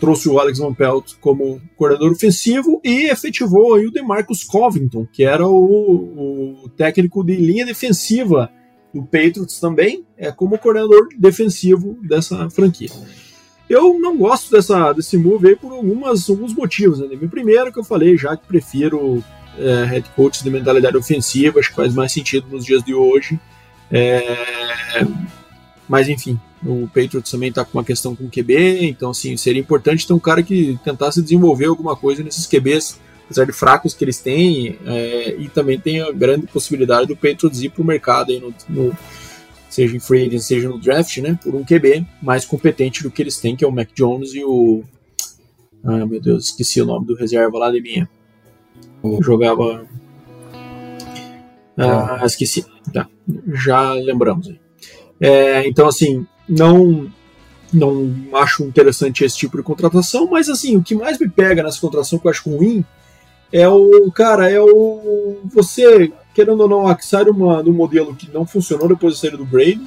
[SPEAKER 4] trouxe o Alex Van Pelt como coordenador ofensivo e efetivou aí o DeMarcus Covington, que era o, o técnico de linha defensiva do Patriots também, é como coordenador defensivo dessa franquia. Eu não gosto dessa, desse move aí por algumas, alguns motivos. Né? Primeiro, que eu falei já que prefiro é, head coach de mentalidade ofensiva, acho que faz mais sentido nos dias de hoje. É, mas enfim, o Patriots também está com uma questão com o QB, então assim, seria importante ter um cara que tentasse desenvolver alguma coisa nesses QBs, apesar de fracos que eles têm, é, e também tem a grande possibilidade do Patriots ir para o mercado aí no, no seja em free agent, seja no draft, né, por um QB mais competente do que eles têm, que é o Mac Jones e o. Ah, meu Deus, esqueci o nome do reserva lá de minha. Jogava. Ah, ah, esqueci. Tá, já lembramos aí. É, então, assim, não não acho interessante esse tipo de contratação, mas assim, o que mais me pega nessa contratação que eu acho ruim é o cara, é o você querendo ou não, sai uma, de um modelo que não funcionou depois da saída do Brady,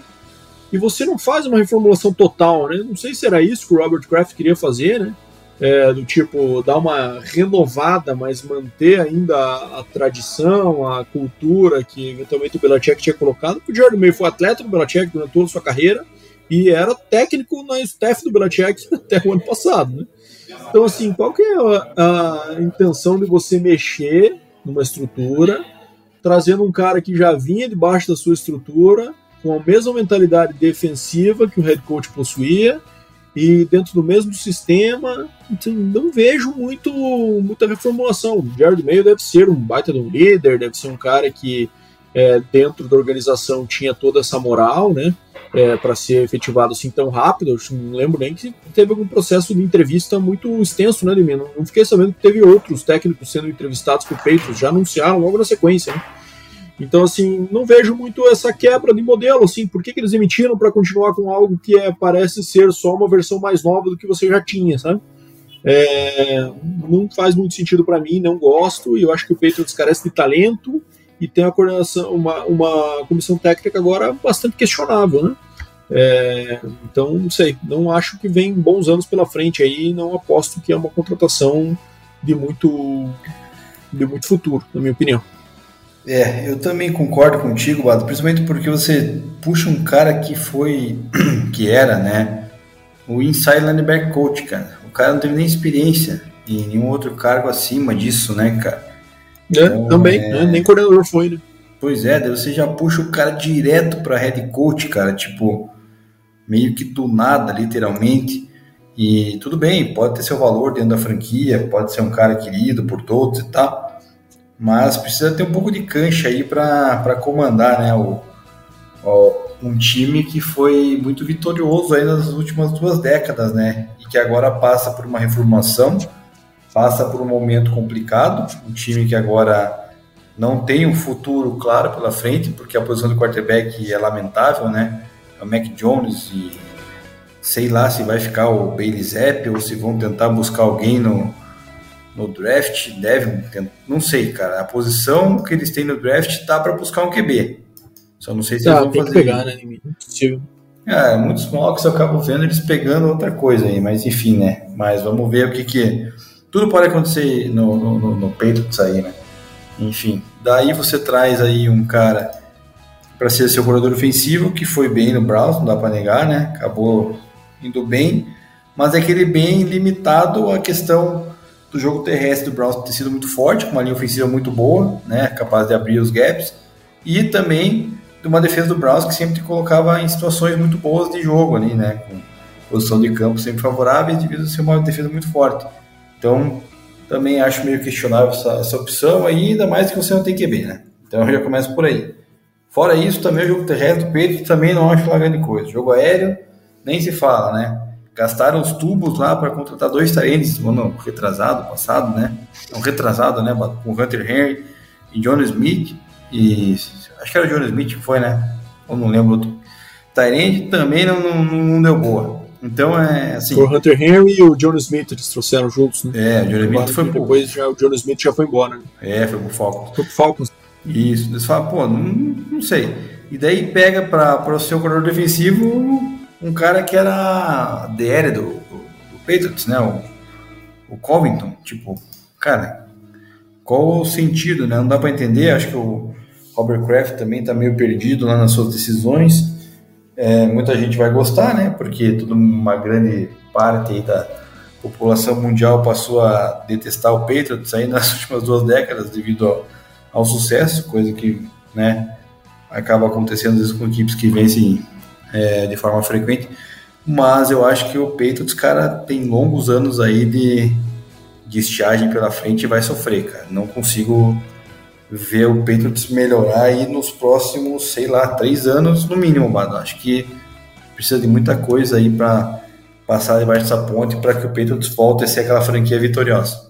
[SPEAKER 4] e você não faz uma reformulação total, né? Não sei se era isso que o Robert Kraft queria fazer, né? É, do tipo, dar uma renovada, mas manter ainda a, a, tradição, a cultura que eventualmente o Belichick tinha colocado. O Jordan May foi atleta do Belichick durante toda a sua carreira e era técnico na staff do Belichick até o ano passado, né? Então, assim, qual que é a, a intenção de você mexer numa estrutura trazendo um cara que já vinha debaixo da sua estrutura, com a mesma mentalidade defensiva que o head coach possuía, e dentro do mesmo sistema, assim, não vejo muito muita reformulação. O Jared Mayo deve ser um baita de um líder, deve ser um cara que é, dentro da organização tinha toda essa moral, né? É, para ser efetivado assim tão rápido. Eu não lembro nem que teve algum processo de entrevista muito extenso, né, Demir? Não, não fiquei sabendo que teve outros técnicos sendo entrevistados por Patriots, já anunciaram logo na sequência, né? Então, assim, não vejo muito essa quebra de modelo, assim, por que, que eles emitiram para continuar com algo que é, parece ser só uma versão mais nova do que você já tinha, sabe? É, não faz muito sentido para mim, não gosto, e eu acho que o Patriots carece de talento e tem uma coordenação, uma, uma comissão técnica agora bastante questionável, né? É, então, não sei, não acho que vem bons anos pela frente aí, não aposto que é uma contratação de muito, de muito futuro, na minha opinião.
[SPEAKER 5] É, eu também concordo contigo, Bado, principalmente porque você puxa um cara que foi, que era, né, o inside linebacker coach, cara. O cara não teve nem experiência em nenhum outro cargo acima disso, né, cara?
[SPEAKER 4] É, então, também, é... Né? nem coordenador foi, né?
[SPEAKER 5] Pois é, daí você já puxa o cara direto para head coach, cara, tipo, meio que do nada, literalmente. E tudo bem, pode ter seu valor dentro da franquia, pode ser um cara querido por todos e tal mas precisa ter um pouco de cancha aí para comandar né, o, o, um time que foi muito vitorioso aí nas últimas duas décadas, né? E que agora passa por uma reformação, passa por um momento complicado, um time que agora não tem um futuro claro pela frente, porque a posição do quarterback é lamentável, né? É o Mac Jones e sei lá se vai ficar o Bailey Zapp ou se vão tentar buscar alguém no, no draft, devem, não sei, cara. A posição que eles têm no draft tá para buscar um QB. Só não sei se tá, eles vão
[SPEAKER 4] tem
[SPEAKER 5] fazer.
[SPEAKER 4] Que pegar, né?
[SPEAKER 5] É, muitos mocks eu acabo vendo eles pegando outra coisa aí, mas enfim, né? Mas vamos ver o que que. Tudo pode acontecer no, no, no, peito disso aí, né? Enfim, daí você traz aí um cara para ser seu corredor ofensivo, que foi bem no Browns, não dá para negar, né? Acabou indo bem, mas é aquele bem limitado à questão do jogo terrestre do Browns ter sido muito forte, com uma linha ofensiva muito boa, né, capaz de abrir os gaps, e também de uma defesa do Browns que sempre colocava em situações muito boas de jogo ali, né, com posição de campo sempre favorável devido a ser uma defesa muito forte. Então, também acho meio questionável essa, essa opção ainda mais que você não tem QB, né? Então eu já começo por aí. Fora isso, também o jogo terrestre do Pedro também não acho lá grande coisa. Jogo aéreo, nem se fala, né? gastaram os tubos lá para contratar dois talentos no ano retrasado, passado, né? Um retrasado, né? Com Hunter Henry e John Smith. E acho que era o John Smith que foi, né? Ou não lembro outro. Também não, não, não, deu boa. Então é assim.
[SPEAKER 4] Foi o Hunter Henry e o John Smith, eles trouxeram juntos, né?
[SPEAKER 5] É, o John Smith foi
[SPEAKER 4] pro. Depois já, o John Smith já foi embora, né?
[SPEAKER 5] É, foi pro Falcons.
[SPEAKER 4] Foi pro Falcons.
[SPEAKER 5] Isso, eles falam, pô, não, não sei. E daí pega para o seu corredor defensivo um cara que era DR do, do, do Patriots, né? O, o Covington, tipo, cara, qual o sentido, né? Não dá para entender. Acho que o Robert Kraft também tá meio perdido lá nas suas decisões. É, muita gente vai gostar, né? Porque toda uma grande parte da população mundial passou a detestar o Patriots aí nas últimas duas décadas devido ao, ao sucesso, coisa que, né? Acaba acontecendo às vezes com equipes que vencem é, de forma frequente. Mas eu acho que o Patriots, cara, tem longos anos aí de, de estiagem pela frente e vai sofrer, cara. Não consigo ver o Patriots melhorar aí nos próximos, sei lá, três anos no mínimo, mano. Acho que precisa de muita coisa aí para passar debaixo dessa ponte para que o Patriots volte a ser aquela franquia vitoriosa.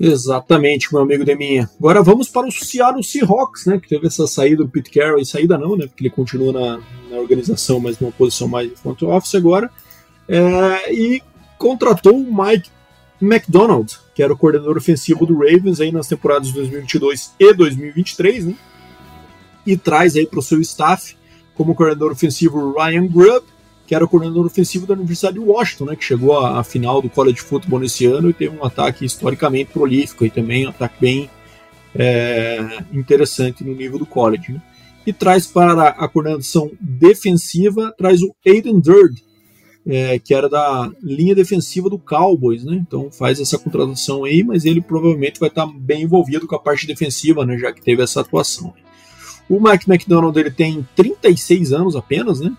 [SPEAKER 4] Exatamente, meu amigo Deminha. Agora vamos para o Seattle Seahawks, né? Que teve essa saída do Pete Carroll, saída não, né? Porque ele continua na, na organização, mas numa posição mais de front office agora. É, e contratou o Mike McDonald, que era o coordenador ofensivo do Ravens aí nas temporadas de 2022 e 2023, né? E traz aí para o seu staff como coordenador ofensivo Ryan Grubb, que era o coordenador ofensivo da Universidade de Washington, né, que chegou à, final do college football nesse ano e teve um ataque historicamente prolífico e também um ataque bem é, interessante no nível do college. Né? E traz para a coordenação defensiva, traz o Aiden Durd, é, que era da linha defensiva do Cowboys, né? Então faz essa contratação aí, mas ele provavelmente vai estar bem envolvido com a parte defensiva, né? Já que teve essa atuação. O Mike McDonald ele tem 36 anos apenas, né?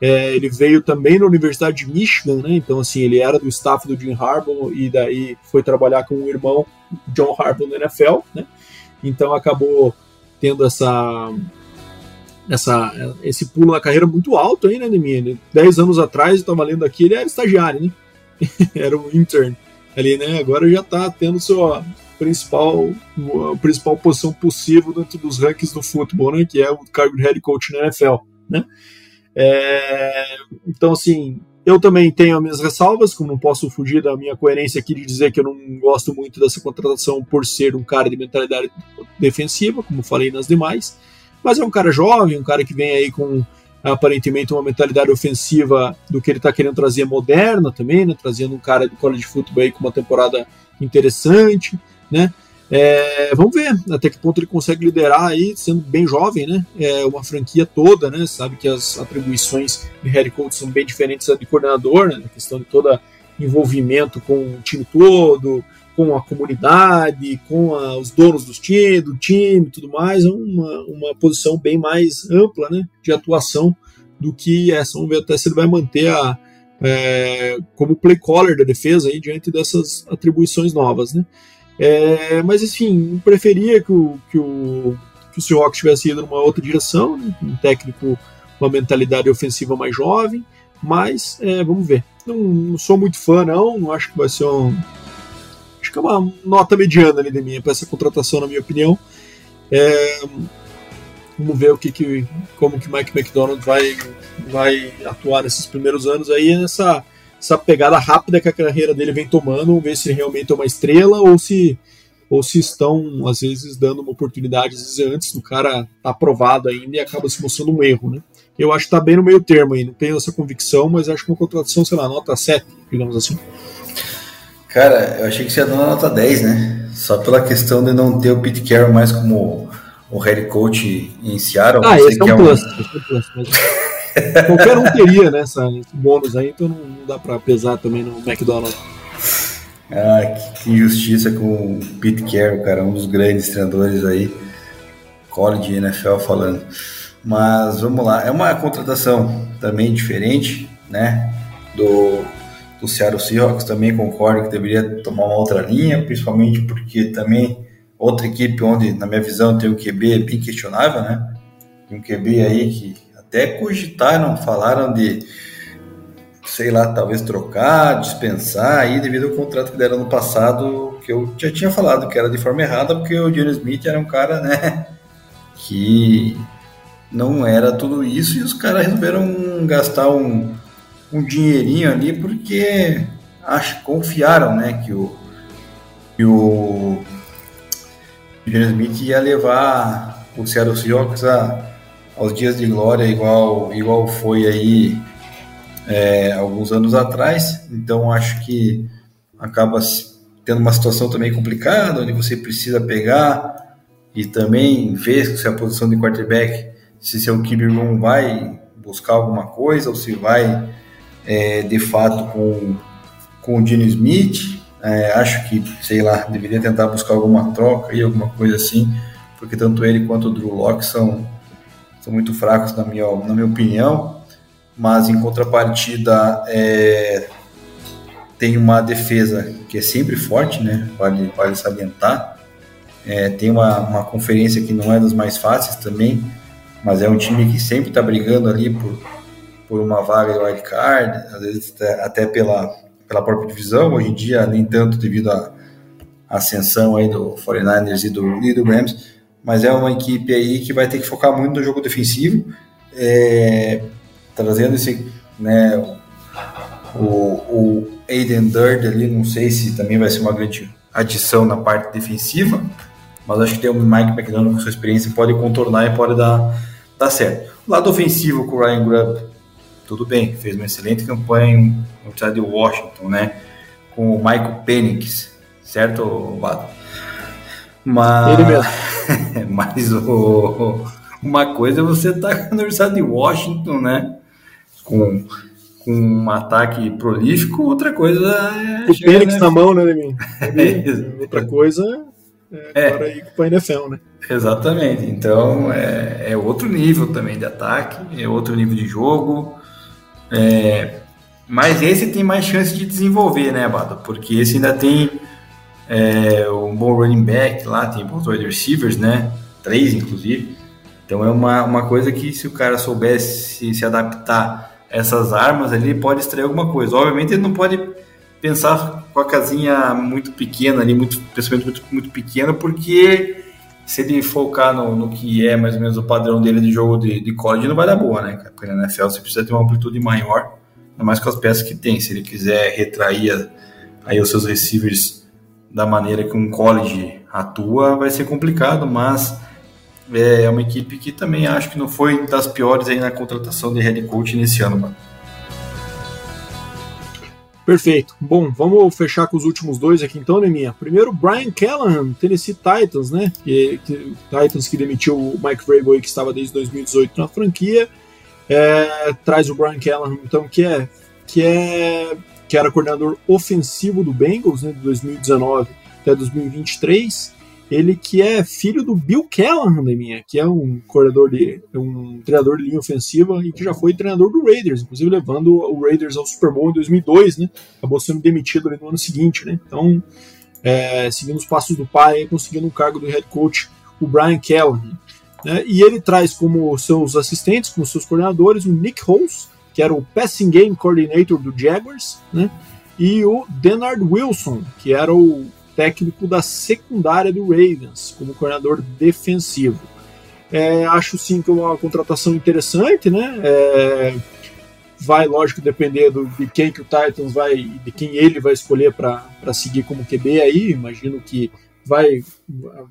[SPEAKER 4] É, ele veio também na Universidade de Michigan, né? Então, assim, ele era do staff do Jim Harbaugh e daí foi trabalhar com o irmão John Harbaugh na NFL, né? Então, acabou tendo essa essa, esse pulo na carreira muito alto aí, né, Demir? Dez anos atrás, eu estava lendo aqui, ele era estagiário, né? era um intern ali, né? Agora já está tendo sua principal, principal posição possível dentro dos rankings do futebol, né? Que é o cargo de head coach na NFL, né? É, então, assim, eu também tenho as minhas ressalvas, como não posso fugir da minha coerência aqui de dizer que eu não gosto muito dessa contratação por ser um cara de mentalidade defensiva, como falei nas demais, mas é um cara jovem, um cara que vem aí com aparentemente uma mentalidade ofensiva do que ele está querendo trazer moderna também, né? Trazendo um cara de college football aí com uma temporada interessante, né? É, vamos ver até que ponto ele consegue liderar aí, sendo bem jovem, né? É uma franquia toda, né? Sabe que as atribuições de head coach são bem diferentes da de coordenador, né? Na questão de todo envolvimento com o time todo, com a comunidade, com a, os donos dos time, do time, tudo mais, é uma, uma posição bem mais ampla, né? De atuação do que essa. Vamos ver até se ele vai manter a é, como play caller da defesa aí diante dessas atribuições novas, né? É, mas enfim, preferia que o, que o, que o Seahawks tivesse ido numa outra direção, né? um técnico, uma mentalidade ofensiva mais jovem, mas é, vamos ver. Não, não, sou muito fã, não, não acho que vai ser um. Acho que é uma nota mediana ali de minha para essa contratação, na minha opinião. É, vamos ver o que, que como que Mike McDonald vai, vai atuar nesses primeiros anos aí nessa essa pegada rápida que a carreira dele vem tomando, ver se ele realmente é uma estrela ou se ou se estão, às vezes, dando uma oportunidade vezes, antes do cara tá aprovado ainda e acaba se mostrando um erro, né? Eu acho que está bem no meio termo aí, não tenho essa convicção, mas acho que uma contratação, sei lá, nota 7, digamos assim.
[SPEAKER 5] Cara, eu achei que você ia dar uma nota 10, né? Só pela questão de não ter o Pete Carroll mais como o head coach em Seattle.
[SPEAKER 4] Ah, esse é um, é um plus, esse é um plus. Mas... Qualquer um teria, né? Essa, esse bônus aí, então não, não dá para pesar também no McDonald's.
[SPEAKER 5] Ah, que, que, injustiça com o Pete Carroll, cara, um dos grandes treinadores aí, college NFL falando. Mas vamos lá, é uma contratação também diferente, né? Do, do Seattle Seahawks, também concordo que deveria tomar uma outra linha, principalmente porque também outra equipe onde, na minha visão, tem o QB bem questionável, né? Tem um QB aí que até cogitaram, falaram de, sei lá, talvez trocar, dispensar aí devido ao contrato que deram no passado, que eu já tinha falado que era de forma errada, porque o Johnny Smith era um cara, né, que não era tudo isso e os caras resolveram gastar um, um dinheirinho ali porque acho, confiaram, né, que o, que o Johnny Smith ia levar o Seattle Seahawks a aos dias de glória igual igual foi aí é, alguns anos atrás. Então acho que acaba tendo uma situação também complicada, onde você precisa pegar e também ver se a posição de quarterback, se seu QB room vai buscar alguma coisa ou se vai é, de fato com, com o Gene Smith. É, acho que, sei lá, deveria tentar buscar alguma troca e alguma coisa assim, porque tanto ele quanto o Drew Locke são são muito fracos na minha, na minha opinião, mas em contrapartida é, tem uma defesa que é sempre forte, né? Vale, vale salientar. É, tem uma, uma conferência que não é das mais fáceis também, mas é um time que sempre está brigando ali por, por uma vaga wildcard, às vezes até, até, pela, pela própria divisão, hoje em dia nem tanto devido à ascensão aí do 49ers e do, e do Rams, mas é uma equipe aí que vai ter que focar muito no jogo defensivo, é, trazendo esse, né, o, o Aiden Durd ali, não sei se também vai ser uma grande adição na parte defensiva, mas acho que tem o Mike McDonald com sua experiência pode contornar e pode dar, dar certo. O lado ofensivo com o Ryan Grubb, tudo bem, fez uma excelente campanha no estado de Washington, né, com o Michael Penix, certo, Vado? Mas, Ele mesmo. mas o, uma coisa é você estar tá na Universidade de Washington, né? Com, com um ataque prolífico, outra coisa
[SPEAKER 4] é. O né? na mão, né, Lemin? É, outra coisa é, é agora ir para a NFL, né?
[SPEAKER 5] Exatamente. Então é, é outro nível também de ataque, é outro nível de jogo. É, mas esse tem mais chance de desenvolver, né, Abado? Porque esse ainda tem é, um bom running back lá, tem bons wide receivers, né? Três, inclusive. Então é uma, uma coisa que se o cara soubesse se adaptar a essas armas, ele pode extrair alguma coisa. Obviamente ele não pode pensar com a casinha muito pequena ali, muito pensamento muito, muito pequeno, porque se ele focar no, no, que é mais ou menos o padrão dele de jogo de, de college, não vai dar boa, né? Porque na NFL você precisa ter uma amplitude maior, ainda mais com as peças que tem. Se ele quiser retrair aí os seus receivers da maneira que um college atua, vai ser complicado, mas é, é uma equipe que também acho que não foi das piores aí na contratação de head coach nesse ano, mano.
[SPEAKER 4] Perfeito. Bom, vamos fechar com os últimos dois aqui então, Neminha. Primeiro, Brian Callahan, Tennessee Titans, né? Que, que, Titans que demitiu o Mike Vrabel, que estava desde 2018 na franquia. É, traz o Brian Callahan, então, que é que é que era coordenador ofensivo do Bengals, né, de 2019 até 2023. Ele que é filho do Bill Callahan, minha, que é um corredor de um treinador de linha ofensiva e que já foi treinador do Raiders, inclusive levando o Raiders ao Super Bowl em 2002, né? Acabou sendo demitido no ano seguinte, né? Então, é, seguindo os passos do pai, conseguindo um cargo do head coach, o Brian Callahan. Né? E ele traz como seus assistentes, como seus coordenadores, o Nick Holmes, que era o Passing Game Coordinator do Jaguars, né? E o Denard Wilson, que era o técnico da secundária do Ravens, como coordenador defensivo. É, acho sim que é uma contratação interessante, né? É, vai, lógico, depender do, de quem que o Titans vai, de quem ele vai escolher para seguir como QB aí. Imagino que vai,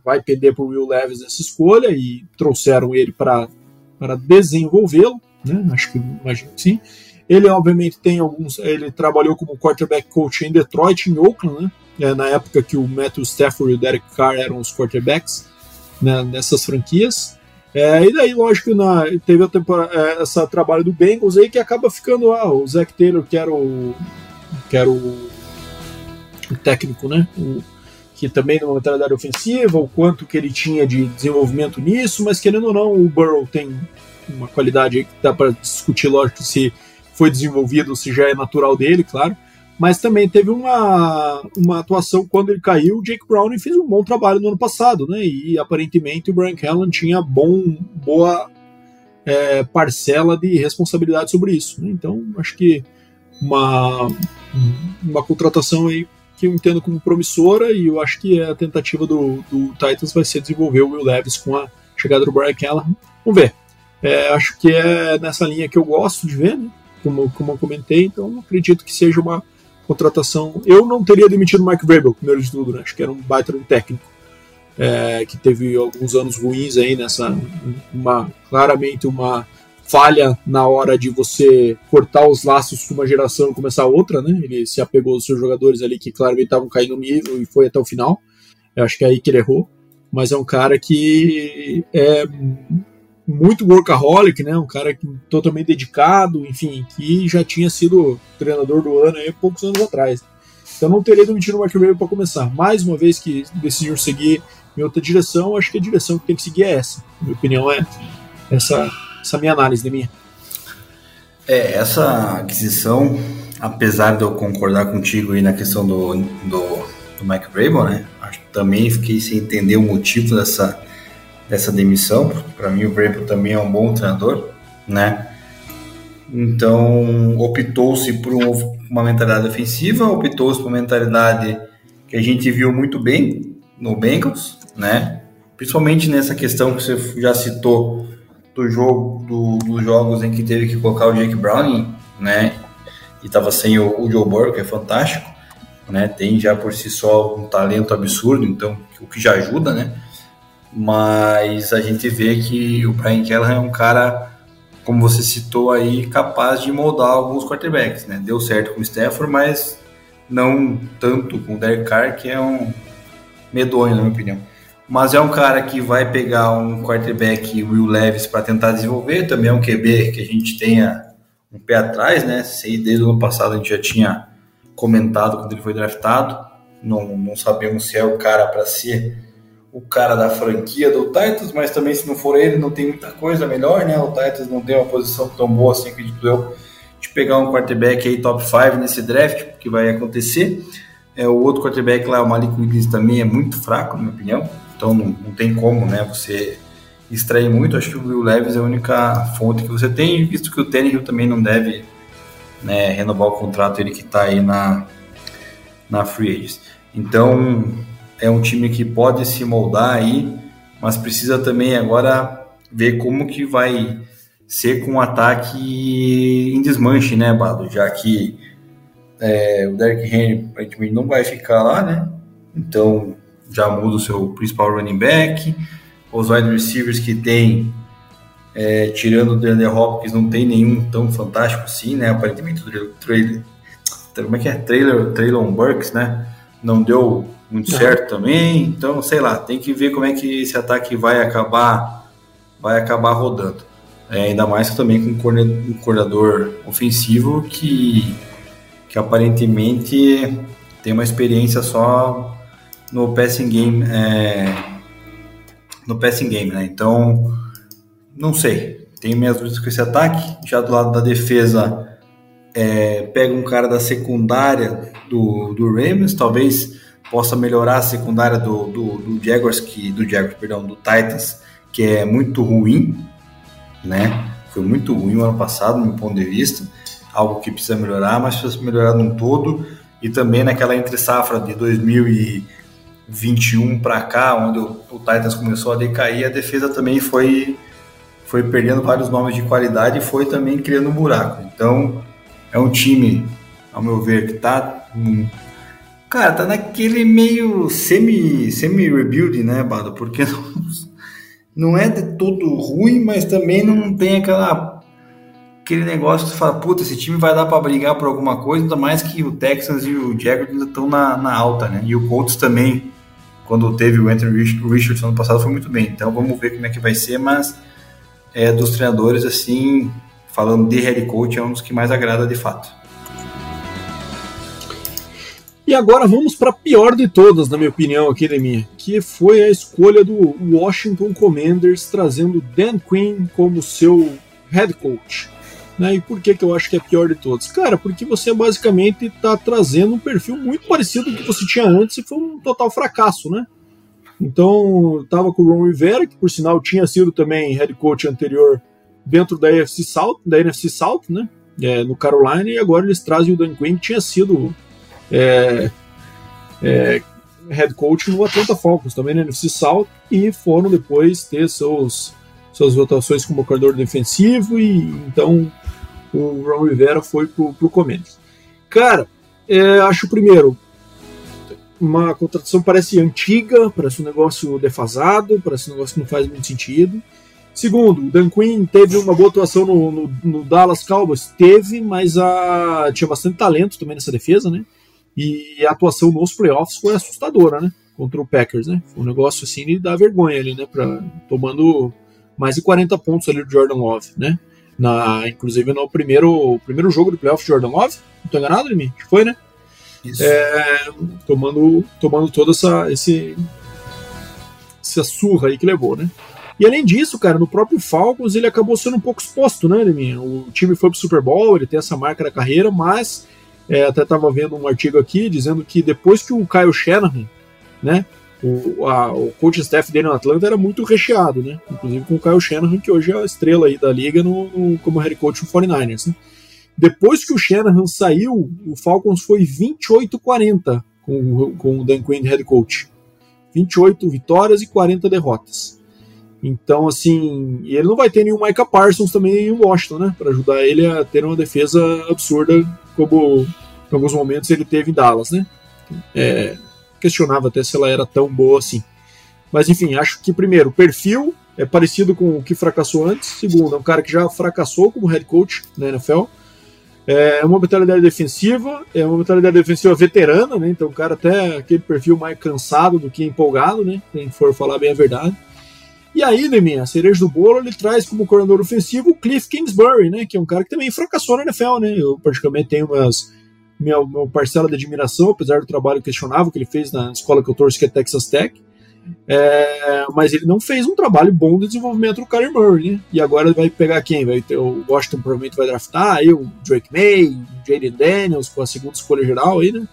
[SPEAKER 4] vai pender para o Will Levis essa escolha e trouxeram ele para desenvolvê-lo, né? Acho que imagino que sim. Ele, obviamente, tem alguns. Ele trabalhou como quarterback coach em Detroit, em Oakland, né? É, na época que o Matthew Stafford e o Derek Carr eram os quarterbacks né, nessas franquias. É, e daí, lógico, na, teve a temporada, é, essa trabalho do Bengals aí que acaba ficando ah, o Zach Taylor, que era o, que era o, o técnico, né? O, que também numa mentalidade ofensiva, o quanto que ele tinha de desenvolvimento nisso, mas querendo ou não, o Burrow tem uma qualidade que dá para discutir, lógico, se foi desenvolvido, se já é natural dele, claro mas também teve uma, uma atuação quando ele caiu. O Jake Browning fez um bom trabalho no ano passado, né? E aparentemente o Brian Callen tinha bom, boa é, parcela de responsabilidade sobre isso. Né? Então, acho que uma, uma contratação aí que eu entendo como promissora e eu acho que a tentativa do, do Titans vai ser desenvolver o Will Levis com a chegada do Brian Callahan. Vamos ver. É, acho que é nessa linha que eu gosto de ver, né? como, como eu comentei, então acredito que seja uma contratação. Eu não teria demitido o Mike Vrabel, primeiro de tudo, né? Acho que era um baita técnico. É, que teve alguns anos ruins aí nessa. Uma, claramente uma falha na hora de você cortar os laços com uma geração e começar outra, né? Ele se apegou aos seus jogadores ali que claramente estavam caindo no nível e foi até o final. Eu acho que é aí que ele errou. Mas é um cara que é muito workaholic, né? Um cara que, totalmente dedicado, enfim, que já tinha sido treinador do ano aí poucos anos atrás. Então não teria demitido o Mark Rabel para começar. Mais uma vez que decidiram seguir em outra direção, acho que a direção que tem que seguir é essa. Minha opinião é essa, essa minha análise de minha.
[SPEAKER 5] É, essa aquisição, apesar de eu concordar contigo aí na questão do, do, do Mike né? Também fiquei sem entender o motivo dessa dessa demissão, para mim o Vrabel também é um bom treinador, né? Então optou-se por uma mentalidade ofensiva, optou-se por uma mentalidade que a gente viu muito bem no Bengals, né? Principalmente nessa questão que você já citou do jogo, do, dos jogos em que teve que colocar o Jake Browning, né? E tava sem o, o Joe Burrow, que é fantástico, né? Tem já por si só um talento absurdo, então o que já ajuda, né? Mas a gente vê que o Brian Kelly é um cara, como você citou aí, capaz de moldar alguns quarterbacks, né? Deu certo com o Stafford, mas não tanto com o Derek Carr, que é um medonho, na minha opinião. Mas é um cara que vai pegar um quarterback Will Levis para tentar desenvolver, também é um QB que a gente tenha um pé atrás, né? Sei, desde o ano passado a gente já tinha comentado quando ele foi draftado, não, não sabemos se é o cara para ser o cara da franquia do Titans, mas também se não for ele, não tem muita coisa melhor, né? O Titans não tem uma posição tão boa assim, acredito eu, de pegar um quarterback aí top 5 nesse draft, que vai acontecer. É, o outro quarterback lá, o Malik Willis, também é muito fraco, na minha opinião, então não, não tem como, né, você extrair muito. Acho que o Will Levis é a única fonte que você tem, visto que o Tannehill também não deve né, renovar o contrato, ele que está aí na, na Free Agents. Então, é um time que pode se moldar aí, mas precisa também agora ver como que vai ser com um ataque em desmanche, né, Bado? Já que é, o Derrick Henry aparentemente não vai ficar lá, né? Então já muda o seu principal running back. Os wide receivers que tem, é, tirando o DeAndre Hopkins, não tem nenhum tão fantástico assim, né? Aparentemente o trailer, como é que é? Trailer, Traylon Burks, né? Não deu muito certo também. Então, sei lá, tem que ver como é que esse ataque vai acabar, vai acabar rodando. É, ainda mais também com um coordenador ofensivo que, que aparentemente tem uma experiência só no passing game, é, no passing game, né? Então, não sei. Tenho minhas dúvidas com esse ataque. Já do lado da defesa, é, pega um cara da secundária do, do Rams, talvez possa melhorar a secundária do, do, do Jaguars, que, do Jaguars, perdão, do Titans, que é muito ruim, né? Foi muito ruim o ano passado, no meu ponto de vista. Algo que precisa melhorar, mas precisa melhorar num todo. E também naquela entre safra de 2021 para cá, onde o, o Titans começou a decair, a defesa também foi, foi perdendo vários nomes de qualidade e foi também criando um buraco. Então, é um time, ao meu ver, que tá. Hum, cara, tá naquele meio semi, semi-rebuild, né, Bado? Porque não, não é de todo ruim, mas também não tem aquela aquele negócio que você fala, puta, esse time vai dar para brigar por alguma coisa, ainda mais que o Texans e o Jaguars ainda estão na, na alta, né? E o Colts também, quando teve o Anthony Richardson ano passado, foi muito bem. Então vamos ver como é que vai ser, mas é dos treinadores, assim, falando de head coach, é um dos que mais agrada de fato.
[SPEAKER 4] E agora vamos para a pior de todas, na minha opinião, aqui, Deminha, que foi a escolha do Washington Commanders trazendo Dan Quinn como seu head coach. Né? E por que, que eu acho que é a pior de todas? Cara, porque você basicamente está trazendo um perfil muito parecido com o que você tinha antes e foi um total fracasso, né? Então, estava com o Ron Rivera, que por sinal tinha sido também head coach anterior dentro da NFC South, da NFC South, né? É, no Carolina, e agora eles trazem o Dan Quinn, que tinha sido é, é, head coach no Atlanta Falcons, também na NFC South, e foram depois ter seus, suas votações como coordenador defensivo, e então o Ron Rivera foi pro, pro Commanders. Cara, é, acho primeiro uma contratação parece antiga, parece um negócio defasado, parece um negócio que não faz muito sentido. Segundo, o Dan Quinn teve uma boa atuação no, no, no Dallas Cowboys, teve, mas a, tinha bastante talento também nessa defesa, né? E a atuação nos playoffs foi assustadora, né? Contra o Packers, né? Foi um negócio assim de dar vergonha ali, né? Pra, tomando mais de 40 pontos ali do Jordan Love, né? Na, inclusive no primeiro, primeiro jogo do playoff Jordan Love, não tô enganado mim? Que foi, né? Isso. É, tomando, tomando toda essa, esse, essa surra aí que levou, né? E além disso, cara, no próprio Falcons ele acabou sendo um pouco exposto, né, Leminha? O time foi pro Super Bowl, ele tem essa marca na carreira, mas é, até estava vendo um artigo aqui dizendo que depois que o Kyle Shanahan, né, o, a, o coach staff dele no Atlanta era muito recheado, né, inclusive com o Kyle Shanahan, que hoje é a estrela aí da liga no, no como head coach do 49ers. Né. Depois que o Shanahan saiu, o Falcons foi 28-40 com, com o Dan Quinn head coach. 28 vitórias e 40 derrotas. Então, assim, e ele não vai ter nenhum Micah Parsons também em Washington, né? Para ajudar ele a ter uma defesa absurda, como em alguns momentos ele teve em Dallas, né? É, questionava até se ela era tão boa assim. Mas, enfim, acho que, primeiro, o perfil é parecido com o que fracassou antes. Segundo, é um cara que já fracassou como head coach na NFL. É uma mentalidade defensiva, é uma mentalidade defensiva veterana, né? Então, o cara até aquele perfil mais cansado do que empolgado, né? Quem for falar bem a verdade. E aí, Deminha, a cereja do bolo, ele traz como coordenador ofensivo o Cliff Kingsbury, né? Que é um cara que também fracassou na NFL, né? Eu praticamente tenho umas, minha, minha parcela de admiração, apesar do trabalho questionável que ele fez na escola que eu torço, que é Texas Tech. É, mas ele não fez um trabalho bom de desenvolvimento do Kyler Murray, né? E agora vai pegar quem? Vai ter o Washington provavelmente vai draftar aí o Drake May, o Jaden Daniels com a segunda escolha geral aí, né?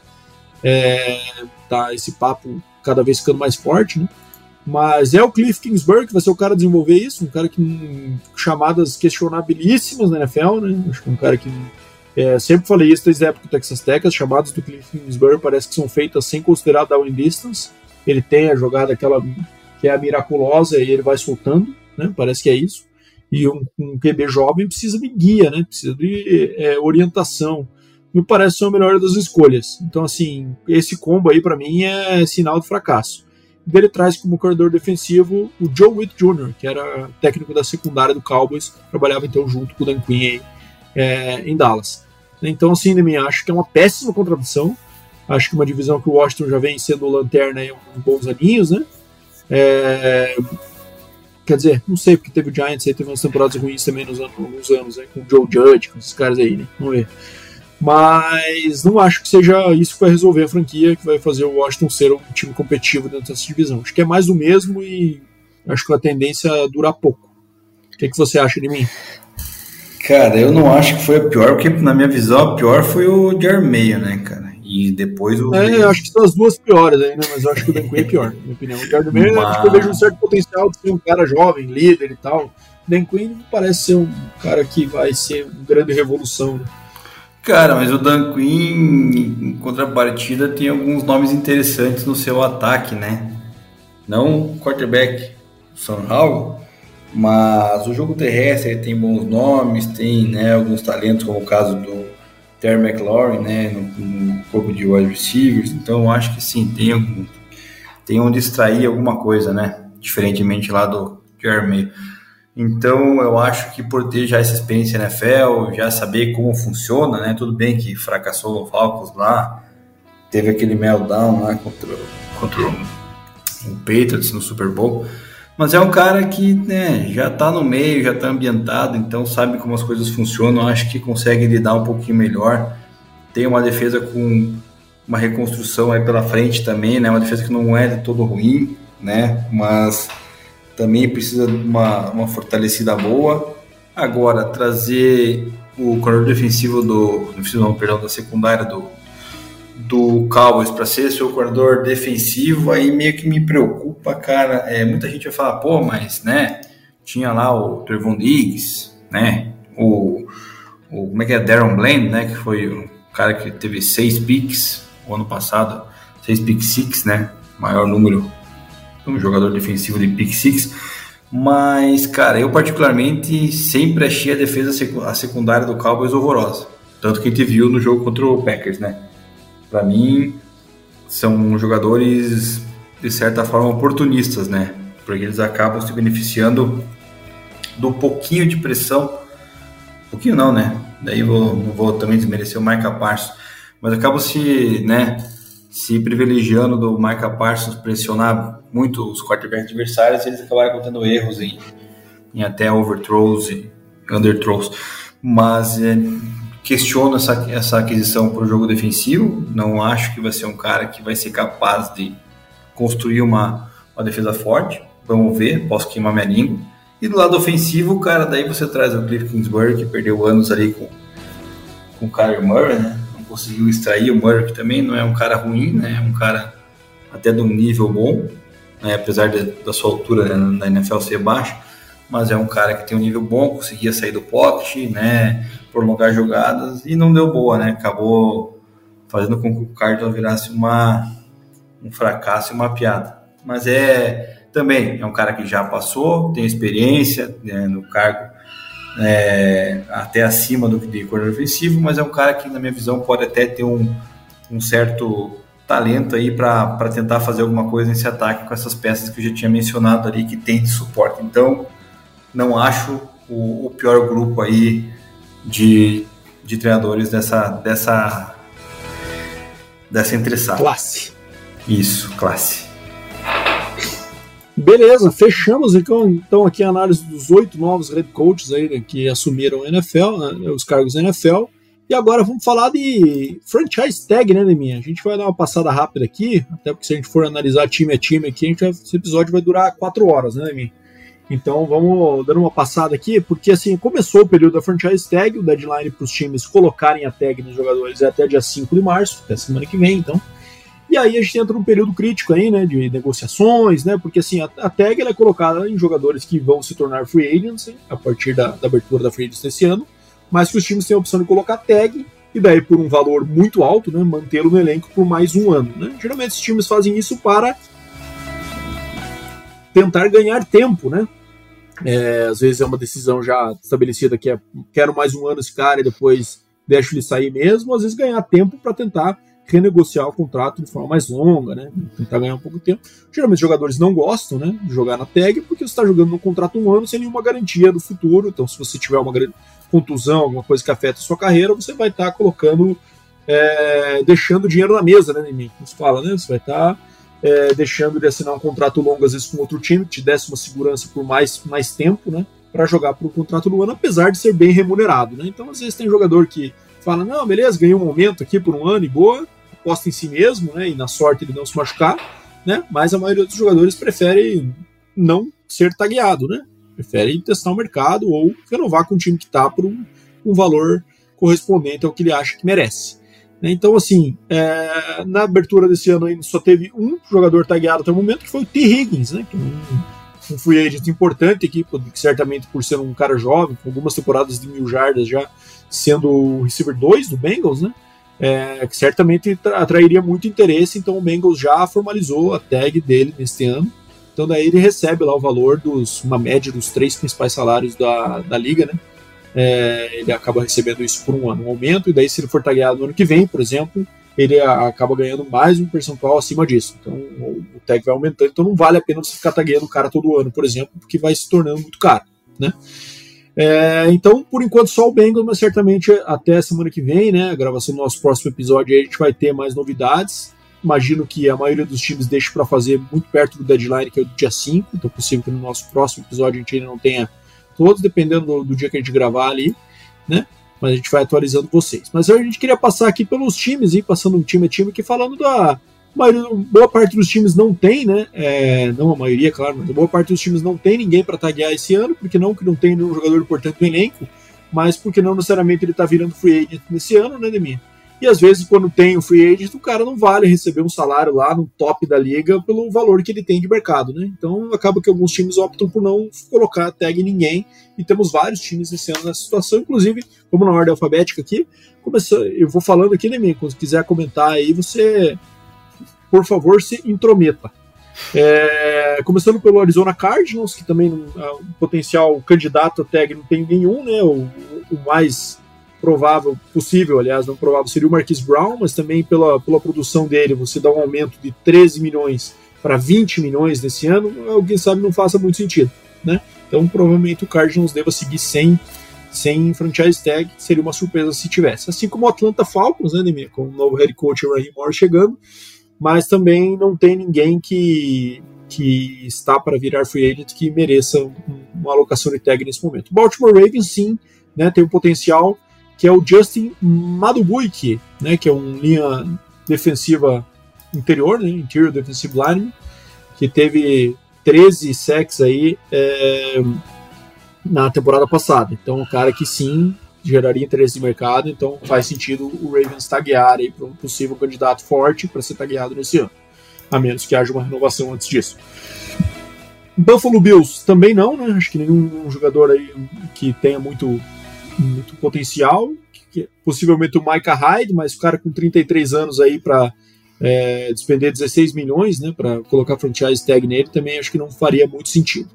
[SPEAKER 4] É, tá esse papo cada vez ficando mais forte, né? Mas é o Cliff Kingsbury que vai ser o cara a desenvolver isso, um cara que hum, chamadas questionabilíssimas na NFL, né? Acho que é um cara que é, sempre falei isso desde a época do Texas Tech, as chamadas do Cliff Kingsbury parece que são feitas sem considerar down distance. Ele tem a jogada aquela que é a miraculosa e ele vai soltando, né? Parece que é isso. E um, um QB jovem precisa de guia, né? Precisa de é, orientação. Me parece ser a melhor das escolhas. Então, assim, esse combo aí para mim é sinal de fracasso. Ele traz como corredor defensivo o Joe Witt Jr., que era técnico da secundária do Cowboys, trabalhava então junto com o Dan Quinn aí, é, em Dallas. Então, assim, mim, acho que é uma péssima contradição. Acho que uma divisão que o Washington já vem sendo lanterna há uns bons aninhos, né? É, quer dizer, não sei, porque teve o Giants aí, teve umas temporadas ruins também nos anos, anos, né? Com o Joe Judge, com esses caras aí, né? Vamos ver. Mas não acho que seja isso que vai resolver a franquia, que vai fazer o Washington ser um time competitivo dentro dessa divisão. Acho que é mais do mesmo e acho que a tendência é durar pouco. O que, é que você acha de mim?
[SPEAKER 5] Cara, eu não acho que foi a pior, porque na minha visão a pior foi o Jermeio, né, cara? E depois o.
[SPEAKER 4] É, eu acho que são as duas piores ainda, mas eu acho que o Dan Quinn é pior, na minha opinião. O Jermeio, mas... eu vejo um certo potencial de ser um cara jovem, líder e tal. O Dan Quinn parece ser um cara que vai ser uma grande revolução. Né?
[SPEAKER 5] Cara, mas o Dan Quinn, em contrapartida, tem alguns nomes interessantes no seu ataque, né? Não o quarterback, o Sam Howell, mas o jogo terrestre tem bons nomes, tem né, alguns talentos, como o caso do Terry McLaurin, né, no, no corpo de wide receivers. Então, acho que sim, tem, algum, tem onde extrair alguma coisa, né? Diferentemente lá do Jeremy. Então, eu acho que por ter já essa experiência na NFL, já saber como funciona, né? Tudo bem que fracassou no Falcons lá, teve aquele meltdown lá contra, contra o Patriots no Super Bowl mas é um cara que né, já está no meio, já está ambientado, então sabe como as coisas funcionam. Acho que consegue lidar um pouquinho melhor. Tem uma defesa com uma reconstrução aí pela frente também, né? Uma defesa que não é de todo ruim, né? Mas também precisa de uma, uma fortalecida boa. Agora, trazer o corredor defensivo do. Não, perdão, da secundária do, do Cowboys para ser seu corredor defensivo, aí meio que me preocupa, cara. É, muita gente vai falar, pô, mas, né, tinha lá o Trevon Diggs, né, o, o como é que é, Darren Bland, né, que foi o cara que teve seis picks o ano passado, seis pick six, né, maior número um jogador defensivo de pick six. Mas, cara, eu particularmente sempre achei a defesa a secundária do Cowboys horrorosa. Tanto que a gente viu no jogo contra o Packers, né? para mim, são jogadores de certa forma oportunistas, né? Porque eles acabam se beneficiando do pouquinho de pressão, pouquinho não, né? Daí vou, vou também desmerecer o Micah Parsons, mas acabam se, né, se privilegiando do Micah Parsons pressionar muito os quarterbacks adversários, eles acabaram cometendo erros em, em até overthrows e underthrows. Mas é, questiono essa, essa aquisição para o jogo defensivo. Não acho que vai ser um cara que vai ser capaz de construir uma, uma defesa forte. Vamos ver, posso queimar minha língua. E do lado ofensivo, cara, daí você traz o Cliff Kingsbury, que perdeu anos ali com, com o Kyler Murray, né? Não conseguiu extrair o Murray, que também não é um cara ruim, né? É um cara até de um nível bom, né? apesar de, da sua altura né? na NFL ser baixa, mas é um cara que tem um nível bom, conseguia sair do pocket, né? prolongar jogadas e não deu boa, né? Acabou fazendo com que o Cardinals virasse uma, um fracasso e uma piada. Mas é também é um cara que já passou, tem experiência né, no cargo é, até acima do que de corredor ofensivo, mas é um cara que, na minha visão, pode até ter um, um certo talento aí para tentar fazer alguma coisa nesse ataque com essas peças que eu já tinha mencionado ali que tem de suporte. Então, não acho o, o pior grupo aí de, de treinadores dessa, dessa, dessa entre
[SPEAKER 4] Classe.
[SPEAKER 5] Isso, classe.
[SPEAKER 4] Beleza, fechamos então, então aqui a análise dos oito novos head coaches aí, né, que assumiram o NFL, né, os cargos da NFL. E agora vamos falar de franchise tag, né, Neminha? A gente vai dar uma passada rápida aqui, até porque se a gente for analisar time a time aqui, a gente vai, esse episódio vai durar quatro horas, né, Neminha? Então vamos dando uma passada aqui, porque assim, começou o período da franchise tag, o deadline para os times colocarem a tag nos jogadores é até dia 5 de março, até semana que vem, então. E aí a gente entra num período crítico aí, né, de negociações, né, porque assim, a, a tag é colocada em jogadores que vão se tornar free agents a partir da, da abertura da free agents desse ano, mas que os times têm a opção de colocar tag e daí por um valor muito alto, né, mantê-lo no elenco por mais um ano, né. Geralmente os times fazem isso para tentar ganhar tempo, né, é, às vezes é uma decisão já estabelecida que é quero mais um ano esse cara e depois deixo ele sair mesmo, às vezes ganhar tempo para tentar renegociar o contrato de forma mais longa, né? Tentar ganhar um pouco de tempo. Geralmente os jogadores não gostam, né? De jogar na tag, porque você está jogando no contrato um ano sem nenhuma garantia do futuro. Então, se você tiver uma contusão, alguma coisa que afeta a sua carreira, você vai estar tá colocando, é, deixando dinheiro na mesa, né? Como se fala, né? Você vai estar tá, é, deixando de assinar um contrato longo, às vezes, com outro time, que te desse uma segurança por mais, mais tempo, né? Para jogar por um contrato do ano, apesar de ser bem remunerado, né? Então, às vezes, tem jogador que fala: não, beleza, ganhei um aumento aqui por um ano e boa, aposta em si mesmo, né? E na sorte ele não se machucar, né? Mas a maioria dos jogadores prefere não ser tagueado, né? Prefere testar o mercado ou renovar com o time que está por um, um, valor correspondente ao que ele acha que merece. Né? Então, assim, é, na abertura desse ano ainda só teve um jogador tagueado até o momento, que foi o T. Higgins, né? Que é um, um free agent importante aqui, certamente por ser um cara jovem, com algumas temporadas de mil jardas já sendo o receiver 2 do Bengals, né? é, que certamente atrairia muito interesse, então o Bengals já formalizou a tag dele neste ano. Então daí ele recebe lá o valor dos, uma média dos três principais salários da, da liga, né? É, ele acaba recebendo isso por um ano, um aumento, e daí se ele for tagueado no ano que vem, por exemplo, ele acaba ganhando mais um percentual acima disso. Então o, o tag vai aumentando, então não vale a pena você ficar tagueando o cara todo ano, por exemplo, porque vai se tornando muito caro, né? É, então, por enquanto, só o Bengals, mas certamente até semana que vem, né? A gravação do nosso próximo episódio, a gente vai ter mais novidades. Imagino que a maioria dos times deixe para fazer muito perto do deadline, que é o dia 5. Então, é possível que no nosso próximo episódio a gente ainda não tenha todos, dependendo do, do dia que a gente gravar ali, né? Mas a gente vai atualizando vocês. Mas a gente queria passar aqui pelos times, e passando um time a time aqui, falando da, maioria, boa parte dos times não tem, né? É, não a maioria, claro, mas boa parte dos times não tem ninguém para taguear esse ano, porque não que não tem nenhum jogador importante no elenco, mas porque não necessariamente ele está virando free agent nesse ano, né, Demir? E às vezes, quando tem o free agent, o cara não vale receber um salário lá no top da liga pelo valor que ele tem de mercado, né? Então acaba que alguns times optam por não colocar tag em ninguém, e temos vários times esse ano nessa situação, inclusive, como na ordem alfabética aqui, começou, eu vou falando aqui, né, Mim? Quando quiser comentar aí, você por favor, se intrometa. É, começando pelo Arizona Cardinals, que também é um potencial candidato a tag não tem nenhum, né? O, o, mais provável possível, aliás, não provável, seria o Marquis Brown, mas também pela, pela produção dele, você dá um aumento de 13 milhões para 20 milhões nesse ano, alguém sabe não faça muito sentido, né? Então provavelmente o Cardinals deva seguir sem sem franchise tag, seria uma surpresa se tivesse. Assim como o Atlanta Falcons, né, Demir, com o novo head coach Raheem Moore chegando, mas também não tem ninguém que, que está para virar free agent que mereça uma alocação de tag nesse momento. Baltimore Ravens, sim, né, tem um potencial que é o Justin Madubuike, né, que é um linha defensiva interior, né, interior defensive line, que teve 13 sacks aí é, na temporada passada. Então, um cara que sim geraria interesse de mercado, então faz sentido o Ravens taguear aí para um possível candidato forte para ser tagueado nesse ano, a menos que haja uma renovação antes disso. Buffalo Bills também não, né? Acho que nenhum jogador aí que tenha muito, muito potencial. Que, possivelmente o Micah Hyde, mas o cara com 33 anos aí para é, despender 16 milhões, né? Para colocar franchise tag nele também acho que não faria muito sentido.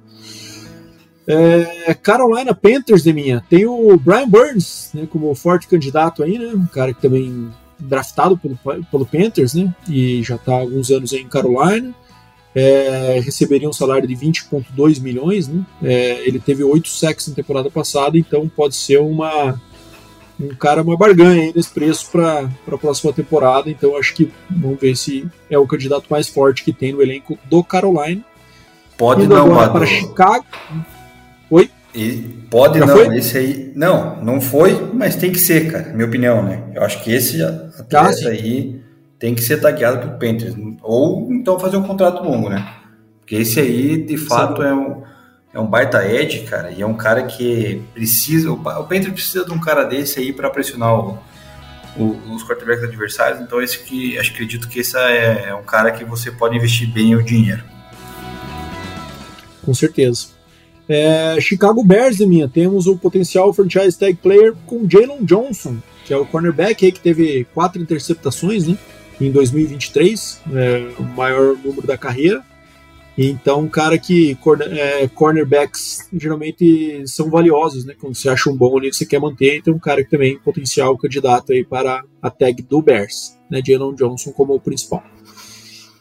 [SPEAKER 4] É, Carolina Panthers de minha. Tem o Brian Burns, né, como forte candidato aí, né? Um cara que também draftado pelo, pelo Panthers, né? E já está alguns anos aí em Carolina. É, receberia um salário de 20,2 milhões, né? É, ele teve oito sacks na temporada passada, então pode ser uma um cara uma barganha aí nesse preço para a próxima temporada. Então acho que vamos ver se é o candidato mais forte que tem no elenco do Carolina.
[SPEAKER 5] Pode Indo não,
[SPEAKER 4] agora para Chicago. Oi?
[SPEAKER 5] E pode Já não, foi? esse aí. Não, não foi, mas tem que ser, cara, minha opinião, né? Eu acho que esse atleta ah, aí tem que ser tagueado pro Panthers. Ou então fazer um contrato longo, né? Porque esse aí, de fato, é um, é um baita edge, cara, e é um cara que precisa. O Panthers precisa de um cara desse aí para pressionar o, os quarterbacks adversários. Então, esse que acho acredito que esse é, é um cara que você pode investir bem o dinheiro.
[SPEAKER 4] Com certeza. É, Chicago Bears, minha, temos o potencial franchise tag player com Jalen Johnson, que é o cornerback aí que teve quatro interceptações né, em 2023, é, o maior número da carreira. Então, um cara que é, cornerbacks geralmente são valiosos, né? Quando você acha um bom ali, você quer manter. Então, um cara que também potencial candidato aí para a tag do Bears, né? Jalen Johnson como o principal.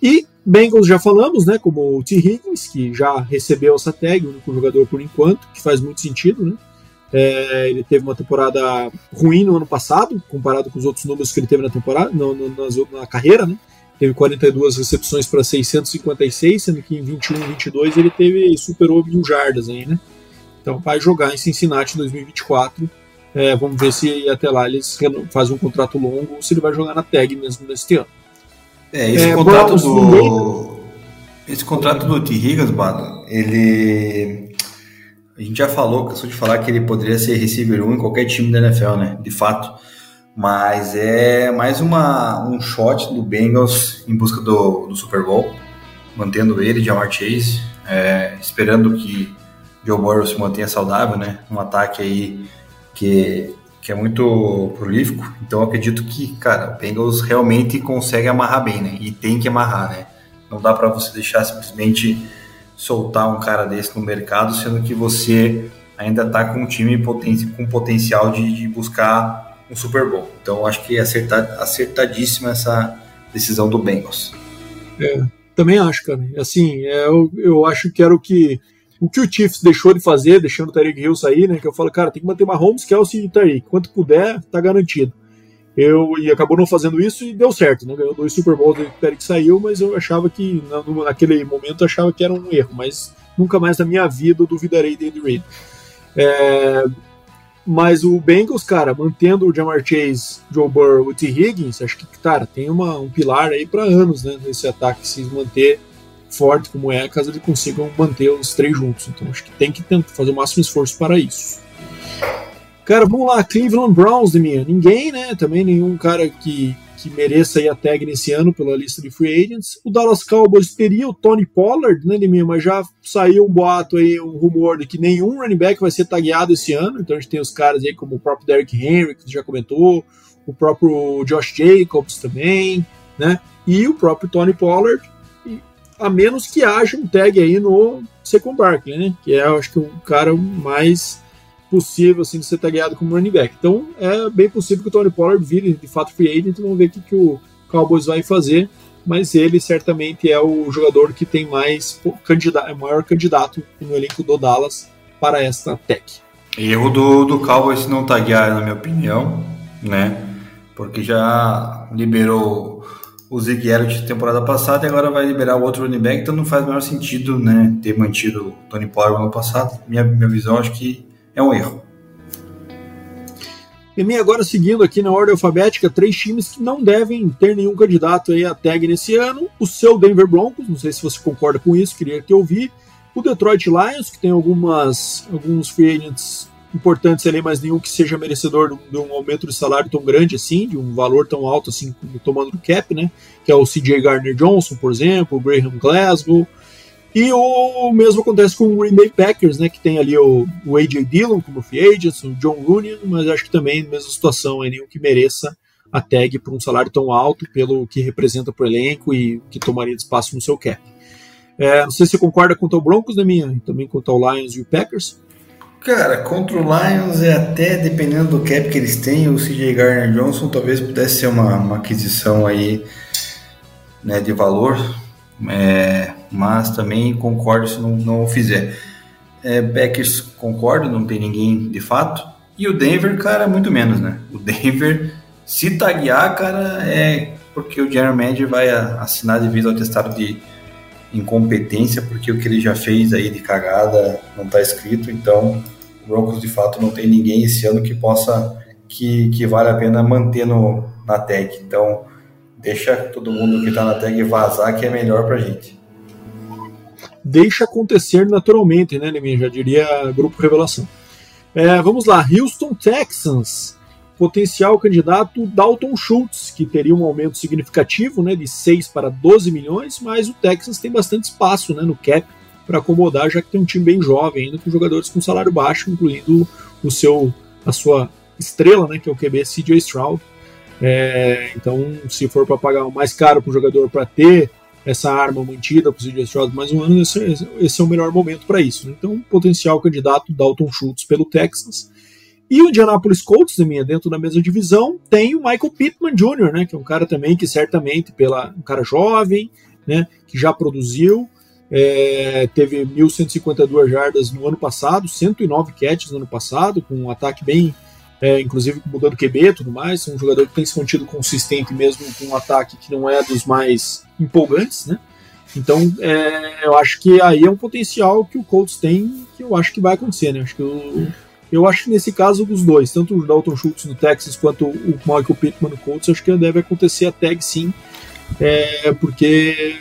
[SPEAKER 4] E Bengals já falamos, né? Como o T. Higgins, que já recebeu essa tag, o único jogador por enquanto, que faz muito sentido, né? É, ele teve uma temporada ruim no ano passado, comparado com os outros números que ele teve na temporada, no, no, na, na carreira, né? teve 42 recepções para 656, sendo que em 21 e 22 ele teve superou mil jardas aí, né? Então vai jogar em Cincinnati em 2024. É, vamos ver se até lá eles fazem um contrato longo ou se ele vai jogar na tag mesmo neste ano.
[SPEAKER 5] É, esse é, contrato do. Esse contrato do T. Higgins, ele. A gente já falou, cansou de falar que ele poderia ser receiver 1 em qualquer time da NFL, né? De fato. Mas é mais uma, um shot do Bengals em busca do, do Super Bowl, mantendo ele, Jamar Chase, é, esperando que Joe Burrow se mantenha saudável, né? Um ataque aí que, que é muito prolífico. Então acredito que, cara, o Bengals realmente consegue amarrar bem, né? E tem que amarrar, né? Não dá para você deixar simplesmente soltar um cara desse no mercado, sendo que você ainda está com um time com potencial de, de buscar um Super Bowl. Então acho que é acertadíssima essa decisão do Bengals.
[SPEAKER 4] É, também acho, cara. Assim, é, eu, eu acho que era o que o que o Chiefs deixou de fazer, deixando o Tariq Hill sair, né? Que eu falo, cara, tem que manter Mahomes, Kelsey e Tariq. Quanto puder, tá garantido. Eu, e acabou não fazendo isso e deu certo, né? Ganhou dois Super Bowls, o Tariq saiu, mas eu achava que, naquele momento, achava que era um erro, mas nunca mais na minha vida eu duvidarei de Andy Reid. É, mas o Bengals, cara, mantendo o Jamar Chase, Joe Burrow e T. Higgins, acho que, cara, tem uma, um pilar aí para anos, né? Nesse ataque se manter forte como é, caso eles consigam manter os três juntos. Então acho que tem que tentar fazer o máximo esforço para isso. Cara, vamos lá, Cleveland Browns minha. Ninguém, né? Também nenhum cara que que mereça aí a tag nesse ano pela lista de free agents. O Dallas Cowboys teria o Tony Pollard, né, Liminha, mas já saiu um boato aí, um rumor de que nenhum running back vai ser tagueado esse ano. Então a gente tem os caras aí como o próprio Derrick Henry, que já comentou, o próprio Josh Jacobs também, né? E o próprio Tony Pollard, a menos que haja um tag aí no Second Barkley, né? Que é, acho que o cara mais possível assim, de ser tagueado como running back. Então é bem possível que o Tony Pollard vire de fato free agent, vamos ver o que, que o Cowboys vai fazer, mas ele certamente é o jogador que tem mais candidato, é maior candidato no elenco do Dallas para esta tech.
[SPEAKER 5] Erro do, do Cowboys não taguear, na minha opinião, né? Porque já liberou o Zig Elliott temporada passada e agora vai liberar o outro running back, então não faz o menor sentido, né, ter mantido o Tony Pollard no ano passado. Minha, minha visão, acho que é um erro.
[SPEAKER 4] E mim agora seguindo aqui na ordem alfabética, três times que não devem ter nenhum candidato aí a tag nesse ano. O seu Denver Broncos, não sei se você concorda com isso, queria que eu vi. O Detroit Lions, que tem algumas alguns free agents importantes ali, mas nenhum que seja merecedor de um aumento de salário tão grande assim, de um valor tão alto assim, tomando do cap, né? Que é o CJ Gardner Johnson, por exemplo, o Graham Glasgow, e o mesmo acontece com o Green Bay Packers, né, que tem ali o, o AJ Dillon como free agent, o John Rooney, mas acho que também mesma situação, é nenhum que mereça a tag por um salário tão alto, pelo que representa para o elenco e que tomaria espaço no seu cap. É, não sei se você concorda com o Broncos, né, minha? E também contra o Lions e o Packers.
[SPEAKER 5] Cara, contra o Lions é até dependendo do cap que eles têm, o CJ Garner Johnson talvez pudesse ser uma, uma aquisição aí né, de valor. É, mas também concordo se não, não fizer. É, Packers concordo, não tem ninguém de fato. E o Denver, cara, muito menos, né? O Denver, se taguear, cara, é porque o General Manager vai assinar devido ao testado de incompetência, porque o que ele já fez aí de cagada não está escrito, então o Broncos de fato não tem ninguém esse ano que possa, que, que vale a pena manter no, na tag. Então, deixa todo mundo que está na tag vazar, que é melhor pra gente
[SPEAKER 4] deixa acontecer naturalmente, né, Neminha? Já diria Grupo Revelação. É, vamos lá, Houston Texans. potencial candidato Dalton Schultz, que teria um aumento significativo, né, de 6 para 12 milhões, mas o Texans tem bastante espaço, né, no cap para acomodar, já que tem um time bem jovem ainda com jogadores com salário baixo, incluindo o seu a sua estrela, né, que é o QB CJ Stroud. É, então, se for para pagar mais caro para o jogador para ter essa arma mantida para o CJ Stroud mais um ano, esse, esse, é o melhor momento para isso. Né? Então, potencial candidato Dalton Schultz pelo Texas. E o Indianapolis Colts, minha, dentro da mesma divisão, tem o Michael Pittman Jr., né, que é um cara também que certamente, pela, um cara jovem, né, que já produziu, é, teve 1.152 jardas no ano passado, 109 catches no ano passado, com um ataque bem, é, inclusive mudando QB e tudo mais. Um jogador que tem se mantido consistente mesmo com um ataque que não é dos mais empolgantes, né? Então, é, eu acho que aí é um potencial que o Colts tem que eu acho que vai acontecer, né? Acho que o, eu acho que nesse caso dos dois, tanto o Dalton Schultz no Texas quanto o Michael Pittman no Colts, acho que deve acontecer a tag sim, é, porque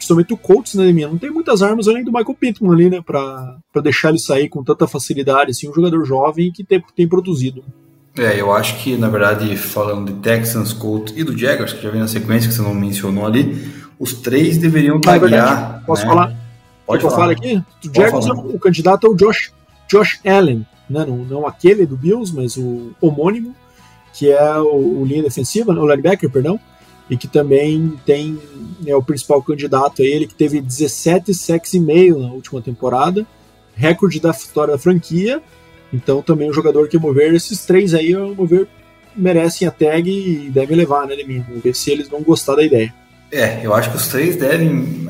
[SPEAKER 4] principalmente o Colts, né, minha, não tem muitas armas além do Michael Pittman ali, né, para deixar ele sair com tanta facilidade, assim, um jogador jovem que tem, tem produzido.
[SPEAKER 5] É, eu acho que, na verdade, falando de Texans, Colts e do Jaguars, que já vem na sequência que você não mencionou ali, os três deveriam ah, taguear.
[SPEAKER 4] É Posso né? falar? Pode falar. falar aqui? O Jaguars, o candidato é o Josh, Josh Allen, né, não, não aquele do Bills, mas o homônimo, que é o, o linha defensiva, o linebacker, perdão, e que também tem é o principal candidato a ele, que teve 17 sacks e meio na última temporada, recorde da história da franquia, então também um jogador que mover esses três aí, ao mover, merecem a tag e devem levar, né, Leminho? Vamos ver se eles vão gostar da ideia.
[SPEAKER 5] É, eu acho que os três devem,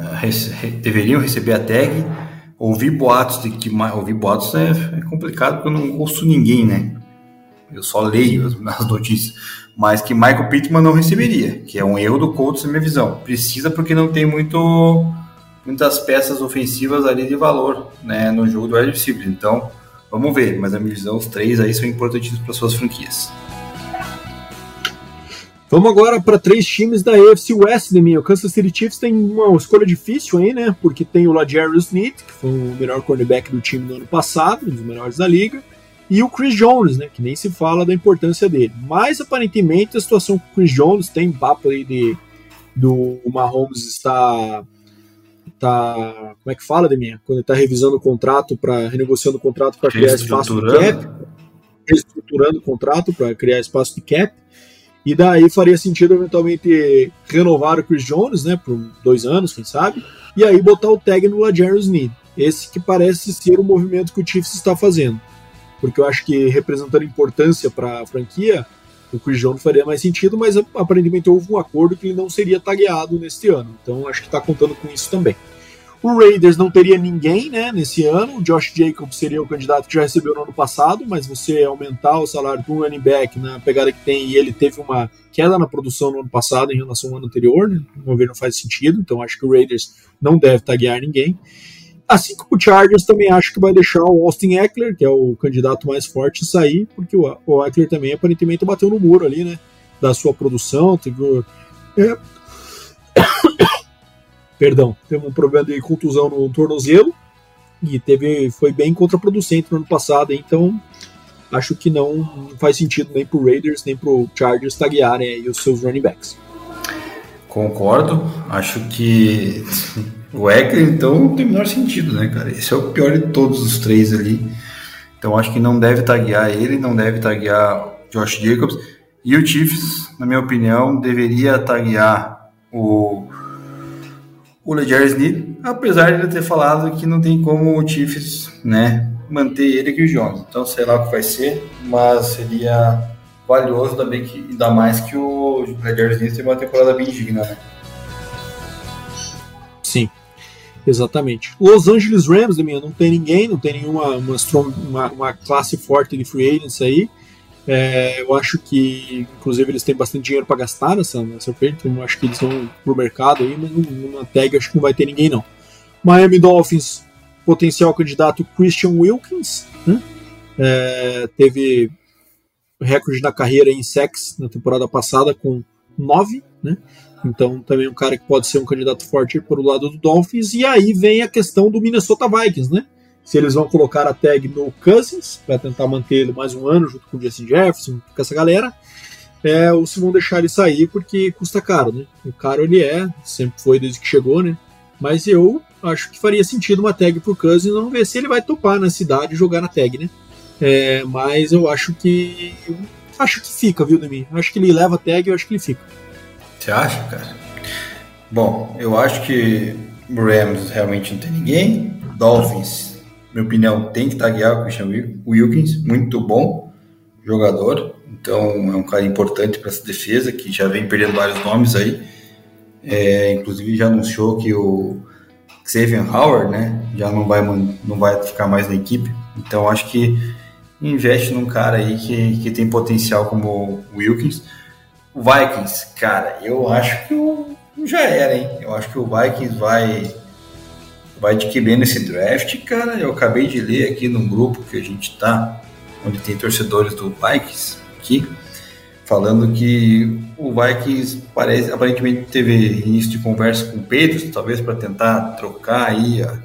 [SPEAKER 5] deveriam receber a tag, ouvir boatos de que ouvir boatos é, é, complicado porque eu não ouço ninguém, né? Eu só leio as, notícias, mas que Michael Pittman não receberia, que é um erro do Colts na minha visão. Precisa porque não tem muito muitas peças ofensivas ali de valor, né, no jogo do wide receiver. Então, vamos ver, mas na minha visão os três aí são importantíssimos para suas franquias.
[SPEAKER 4] Vamos agora para três times da AFC West mim. O Kansas City Chiefs tem uma escolha difícil aí, né? Porque tem o Lajarius Sneed, que foi o melhor cornerback do time no ano passado, um dos melhores da liga, e o Chris Jones, né? Que nem se fala da importância dele. Mas aparentemente a situação com o Chris Jones tem papo aí de do Mahomes está tá como é que fala, Deminha? Quando ele está revisando o contrato para renegociando o contrato para criar espaço de cap, reestruturando o contrato para criar espaço de cap. E daí faria sentido eventualmente renovar o Chris Jones, né, por dois anos, quem sabe, e aí botar o tag no Lajarius Need. Esse que parece ser o movimento que o Chiefs está fazendo. Porque eu acho que representando importância para a franquia, o Chris Jones faria mais sentido, mas aparentemente houve um acordo que ele não seria tagueado neste ano. Então acho que está contando com isso também. O Raiders não teria ninguém né, nesse ano. O Josh Jacobs seria o candidato que já recebeu no ano passado, mas você aumentar o salário um running back na pegada que tem, e ele teve uma queda na produção no ano passado em relação ao ano anterior, né, não faz sentido. Então acho que o Raiders não deve taguear ninguém. Assim como o Chargers também acho que vai deixar o Austin Eckler, que é o candidato mais forte, sair, porque o, o Eckler também aparentemente bateu no muro ali, né? Da sua produção. Teve, é, perdão, teve um problema de contusão no tornozelo e teve foi bem contraproducente no ano passado, então acho que não faz sentido nem pro Raiders nem pro Chargers taguearem os seus running backs.
[SPEAKER 5] Concordo, acho que o Eckler então não tem o menor sentido, né, cara? Esse é o pior de todos os três ali. Então acho que não deve taguear ele, não deve taguear Josh Jacobs. E o Chiefs, na minha opinião, deveria taguear o o Leger Snead, apesar de ele ter falado que não tem como o Chiefs né, manter ele aqui o Jones. Então sei lá o que vai ser, mas seria valioso também que ainda mais que o Leger Snead tem uma temporada bem digna, né?
[SPEAKER 4] Exatamente. Los Angeles Rams, não tem ninguém, não tem nenhuma uma, uma, uma classe forte de free agents aí. É, eu acho que, inclusive, eles têm bastante dinheiro para gastar nessa, nessa oferta, então acho que eles vão pro mercado aí, mas numa tag acho que não vai ter ninguém não. Miami Dolphins, potencial candidato Christian Wilkins, né? é, teve recorde na carreira em sex na temporada passada com 9, né? Então também um cara que pode ser um candidato forte por o lado do Dolphins. E aí vem a questão do Minnesota Vikings, né? se eles vão colocar a tag no Cousins para tentar manter ele mais um ano junto com o Justin Jefferson, com essa galera, é, ou se vão deixar ele sair porque custa caro, né? O caro ele é, sempre foi desde que chegou, né? Mas eu acho que faria sentido uma tag pro Cousins, vamos ver se ele vai topar na cidade jogar na tag, né? É, mas eu acho que acho que fica, viu, Demi? Acho que ele leva a tag, eu acho que ele fica.
[SPEAKER 5] Você acha, cara? Bom, eu acho que Rams realmente não tem ninguém. Dolphins minha opinião, tem que taguear o Christian Wilkins, muito bom jogador, então é um cara importante para essa defesa, que já vem perdendo vários nomes aí, é, inclusive já anunciou que o Xavier Howard, né, já não vai, não vai ficar mais na equipe, então acho que investe num cara aí que, que tem potencial como o Wilkins. O Vikings, cara, eu acho que o, já era, hein, eu acho que o Vikings vai vai adquirir nesse draft, cara. Eu acabei de ler aqui num grupo que a gente tá, onde tem torcedores do Vikings aqui, falando que o Vikings parece, aparentemente teve início de conversa com o Patriots, talvez para tentar trocar aí a,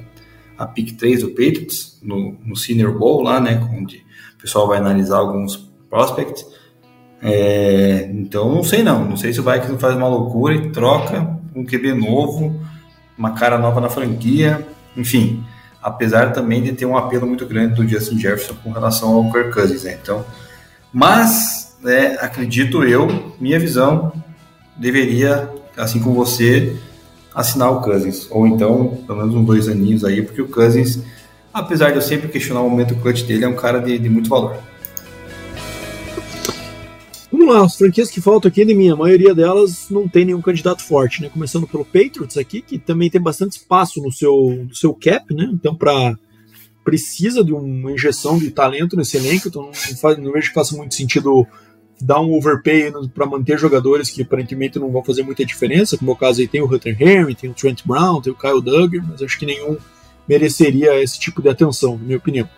[SPEAKER 5] a pick 3 do Patriots no, no Senior Bowl lá, né, onde o pessoal vai analisar alguns prospects. É, então não sei não, não sei se o Vikings faz uma loucura e troca um QB novo uma cara nova na franquia, enfim, apesar também de ter um apelo muito grande do Justin Jefferson com relação ao Kirk Cousins, né? Então, mas, né, acredito eu, minha visão deveria, assim como você, assinar o Cousins, ou então, pelo menos uns dois aninhos aí, porque o Cousins, apesar de eu sempre questionar o momento clutch dele, é um cara de, de muito valor.
[SPEAKER 4] Vamos lá, as franquias que faltam aqui, de mim, a maioria delas não tem nenhum candidato forte, né? Começando pelo Patriots aqui, que também tem bastante espaço no seu, no seu cap, né? Então, para precisa de uma injeção de talento nesse elenco, então não, faz, não vejo que faça muito sentido dar um overpay para manter jogadores que aparentemente não vão fazer muita diferença, como é o caso aí tem o Hunter Henry, tem o Trent Brown, tem o Kyle Duggar, mas acho que nenhum mereceria esse tipo de atenção, na minha opinião.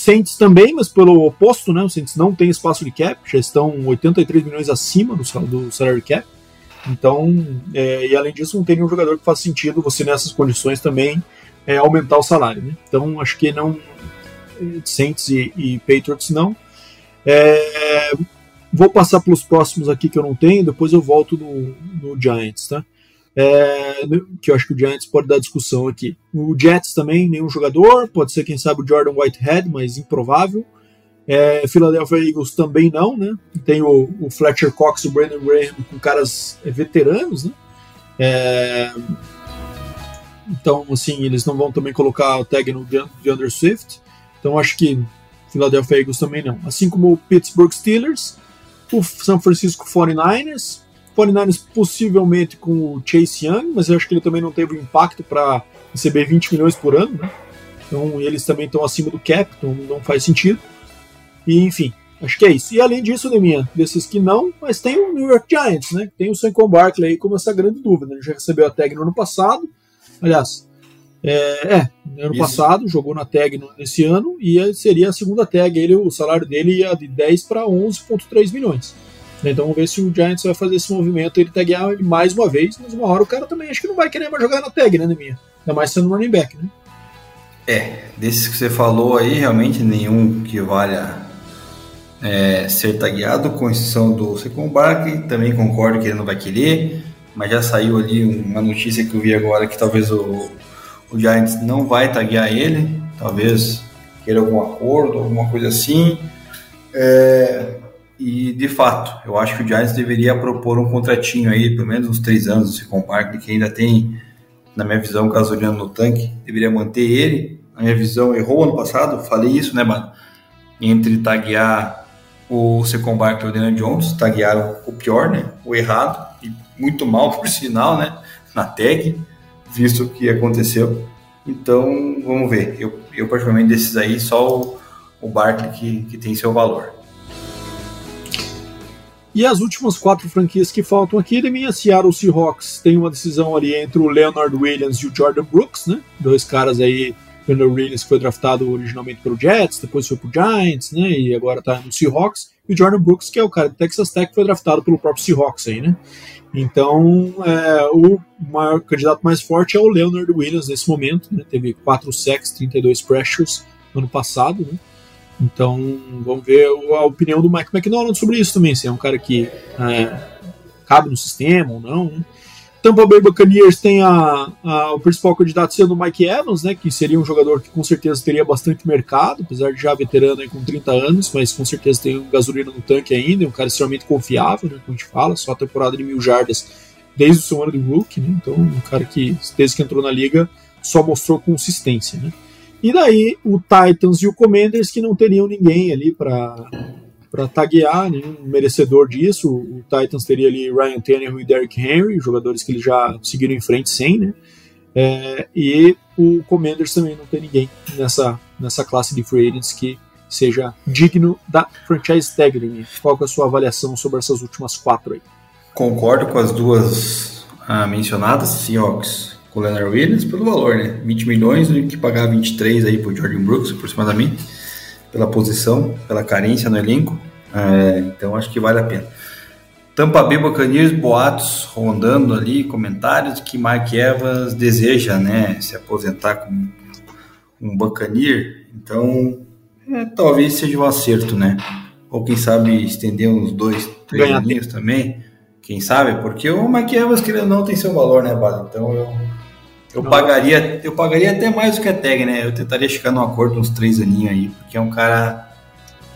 [SPEAKER 4] Saints também, mas pelo oposto, né? Os Saints não tem espaço de cap, já estão 83 milhões acima do, do salary cap. Então, é, e além disso, não tem nenhum jogador que faça sentido você nessas condições também é, aumentar o salário. Né? Então, acho que não. Saints e, e Patriots não. É, vou passar pelos próximos aqui que eu não tenho, depois eu volto no, no Giants, tá? É, que eu acho que o Giants pode dar discussão aqui. O Jets também, nenhum jogador, pode ser quem sabe o Jordan Whitehead, mas improvável. É, Philadelphia Eagles também não, né? Tem o, o Fletcher Cox e o Brandon Graham com caras é, veteranos, né? É, então, assim, eles não vão também colocar o tag no DeAndre Swift. Então, acho que Philadelphia Eagles também não. Assim como o Pittsburgh Steelers, o San Francisco 49ers, 49ers possivelmente com o Chase Young, mas eu acho que ele também não teve impacto para receber 20 milhões por ano, né? Então eles também estão acima do cap, então não faz sentido. E enfim, acho que é isso. E além disso, Deminha, desses que não, mas tem o New York Giants, né? Tem o Saquon Barkley aí como essa grande dúvida. Ele já recebeu a tag no ano passado, aliás, é, é ano isso. passado, jogou na tag nesse ano e seria a segunda tag. Ele, o salário dele ia de 10 para 11,3 milhões. Então vamos ver se o Giants vai fazer esse movimento ele taguear ele mais uma vez, mas uma hora o cara também acho que não vai querer mais jogar na tag, né, minha? Ainda mais sendo running back, né?
[SPEAKER 5] É, desses que você falou aí, realmente nenhum que valha é, ser tagueado, com exceção do Secon Barkley, também concordo que ele não vai querer, mas já saiu ali uma notícia que eu vi agora que talvez o, o Giants não vai taguear ele, talvez queira algum acordo, alguma coisa assim. É, e, de fato, eu acho que o Giants deveria propor um contratinho aí, pelo menos uns três anos, se compara, que ainda tem, na minha visão, gasolina no tanque, deveria manter ele. Na minha visão, errou ano passado, falei isso, né, mano? Entre taguear o Secon Barkley e o Daniel Jones, taguearam o pior, né? O errado, e muito mal, por sinal, né? Na tag, visto o que aconteceu. Então, vamos ver. Eu, eu particularmente, desses aí, só o, o Barkley que, que tem seu valor.
[SPEAKER 4] E as últimas quatro franquias que faltam aqui, de minha Seattle Seahawks tem uma decisão ali entre o Leonard Williams e o Jordan Brooks, né? Dois caras aí Leonard Williams foi draftado originalmente pelo Jets, depois foi pro Giants, né? E agora tá no Seahawks. E o Jordan Brooks, que é o cara do Texas Tech, foi draftado pelo próprio Seahawks aí, né? Então, é, o maior candidato mais forte é o Leonard Williams nesse momento, né? Teve 4 sacks, 32 pressures no ano passado, né? Então, vamos ver a opinião do Mike McDonald sobre isso também, se é um cara que é, cabe no sistema ou não, né? Tampa Bay Buccaneers tem a, a, o principal candidato sendo o Mike Evans, né, que seria um jogador que com certeza teria bastante mercado, apesar de já veterano aí com 30 anos, mas com certeza tem gasolina no tanque ainda, é um cara extremamente confiável, né, como a gente fala, só a temporada de mil jardas desde o seu ano de rookie, né, então um cara que desde que entrou na liga só mostrou consistência. Né. E daí o Titans e o Commanders que não teriam ninguém ali para para taguear, nenhum merecedor disso. O Titans teria ali Ryan Tannehill e Derrick Henry, jogadores que eles já seguiram em frente sem, né? É, e o Commanders também não tem ninguém nessa, nessa classe de free agents que seja digno da franchise tag. Né? Qual é a sua avaliação sobre essas últimas quatro aí?
[SPEAKER 5] Concordo com as duas ah, mencionadas, Seahawks com o Leonard Williams, pelo valor, né? 20 milhões, que pagar 23 aí pro Jordan Brooks aproximadamente pela posição, pela carência no elenco. É, então acho que vale a pena. Tampa Bay Buccaneers, boatos rondando ali, comentários que Mike Evans deseja, né, se aposentar como um Buccaneer. Então, é, talvez seja um acerto, né? Ou quem sabe estender uns dois, três aninhos também. Quem sabe? Porque o Mike Evans, querendo não, tem seu valor, né, Bada? Então eu eu pagaria, eu pagaria até mais do que a tag, né? Eu tentaria chegar num acordo uns três aninhos aí, porque é um cara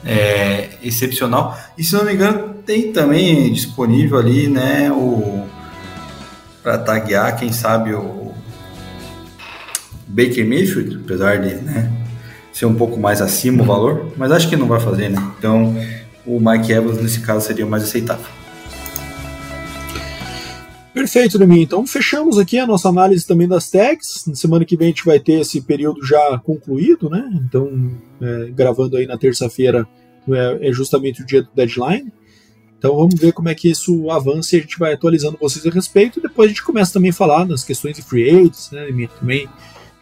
[SPEAKER 5] é, excepcional. E se não me engano, tem também disponível ali, né, o para taguear, quem sabe o Baker Mayfield, apesar de, né, ser um pouco mais acima o valor, mas acho que não vai fazer, né? Então, o Mike Evans nesse caso seria mais aceitável.
[SPEAKER 4] Perfeito, Demi. Então fechamos aqui a nossa análise também das tags. Na semana que vem a gente vai ter esse período já concluído, né? Então, é, gravando aí na terça-feira é, é, justamente o dia do deadline. Então vamos ver como é que isso avança e a gente vai atualizando vocês a respeito. Depois a gente começa também a falar nas questões de free agents, né? Também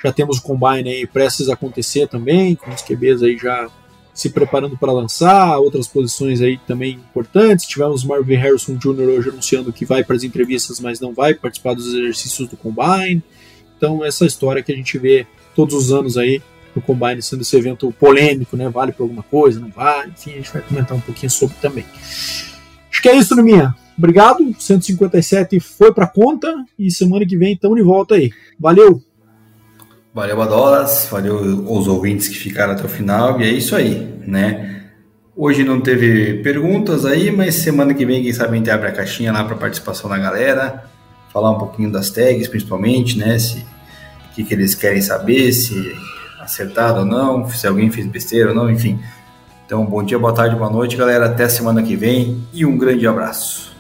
[SPEAKER 4] já temos o combine aí prestes a acontecer também, com os QBs aí já se preparando para lançar, outras posições aí também importantes. Tivemos Marvin Harrison Jr. hoje anunciando que vai para as entrevistas, mas não vai participar dos exercícios do Combine. Então, essa história que a gente vê todos os anos aí no Combine sendo esse evento polêmico, né? Vale para alguma coisa, não vale? Enfim, a gente vai comentar um pouquinho sobre também. Acho que é isso, Numinha. Obrigado. 157 foi para conta e semana que vem estamos de volta aí. Valeu!
[SPEAKER 5] Valeu, Badolas, valeu os ouvintes que ficaram até o final, e é isso aí, né? Hoje não teve perguntas aí, mas semana que vem, quem sabe, a gente abre a caixinha lá para participação da galera, falar um pouquinho das tags, principalmente, né? Se, o que, que eles querem saber, se acertado ou não, se alguém fez besteira ou não, enfim. Então, bom dia, boa tarde, boa noite, galera. Até semana que vem e um grande abraço.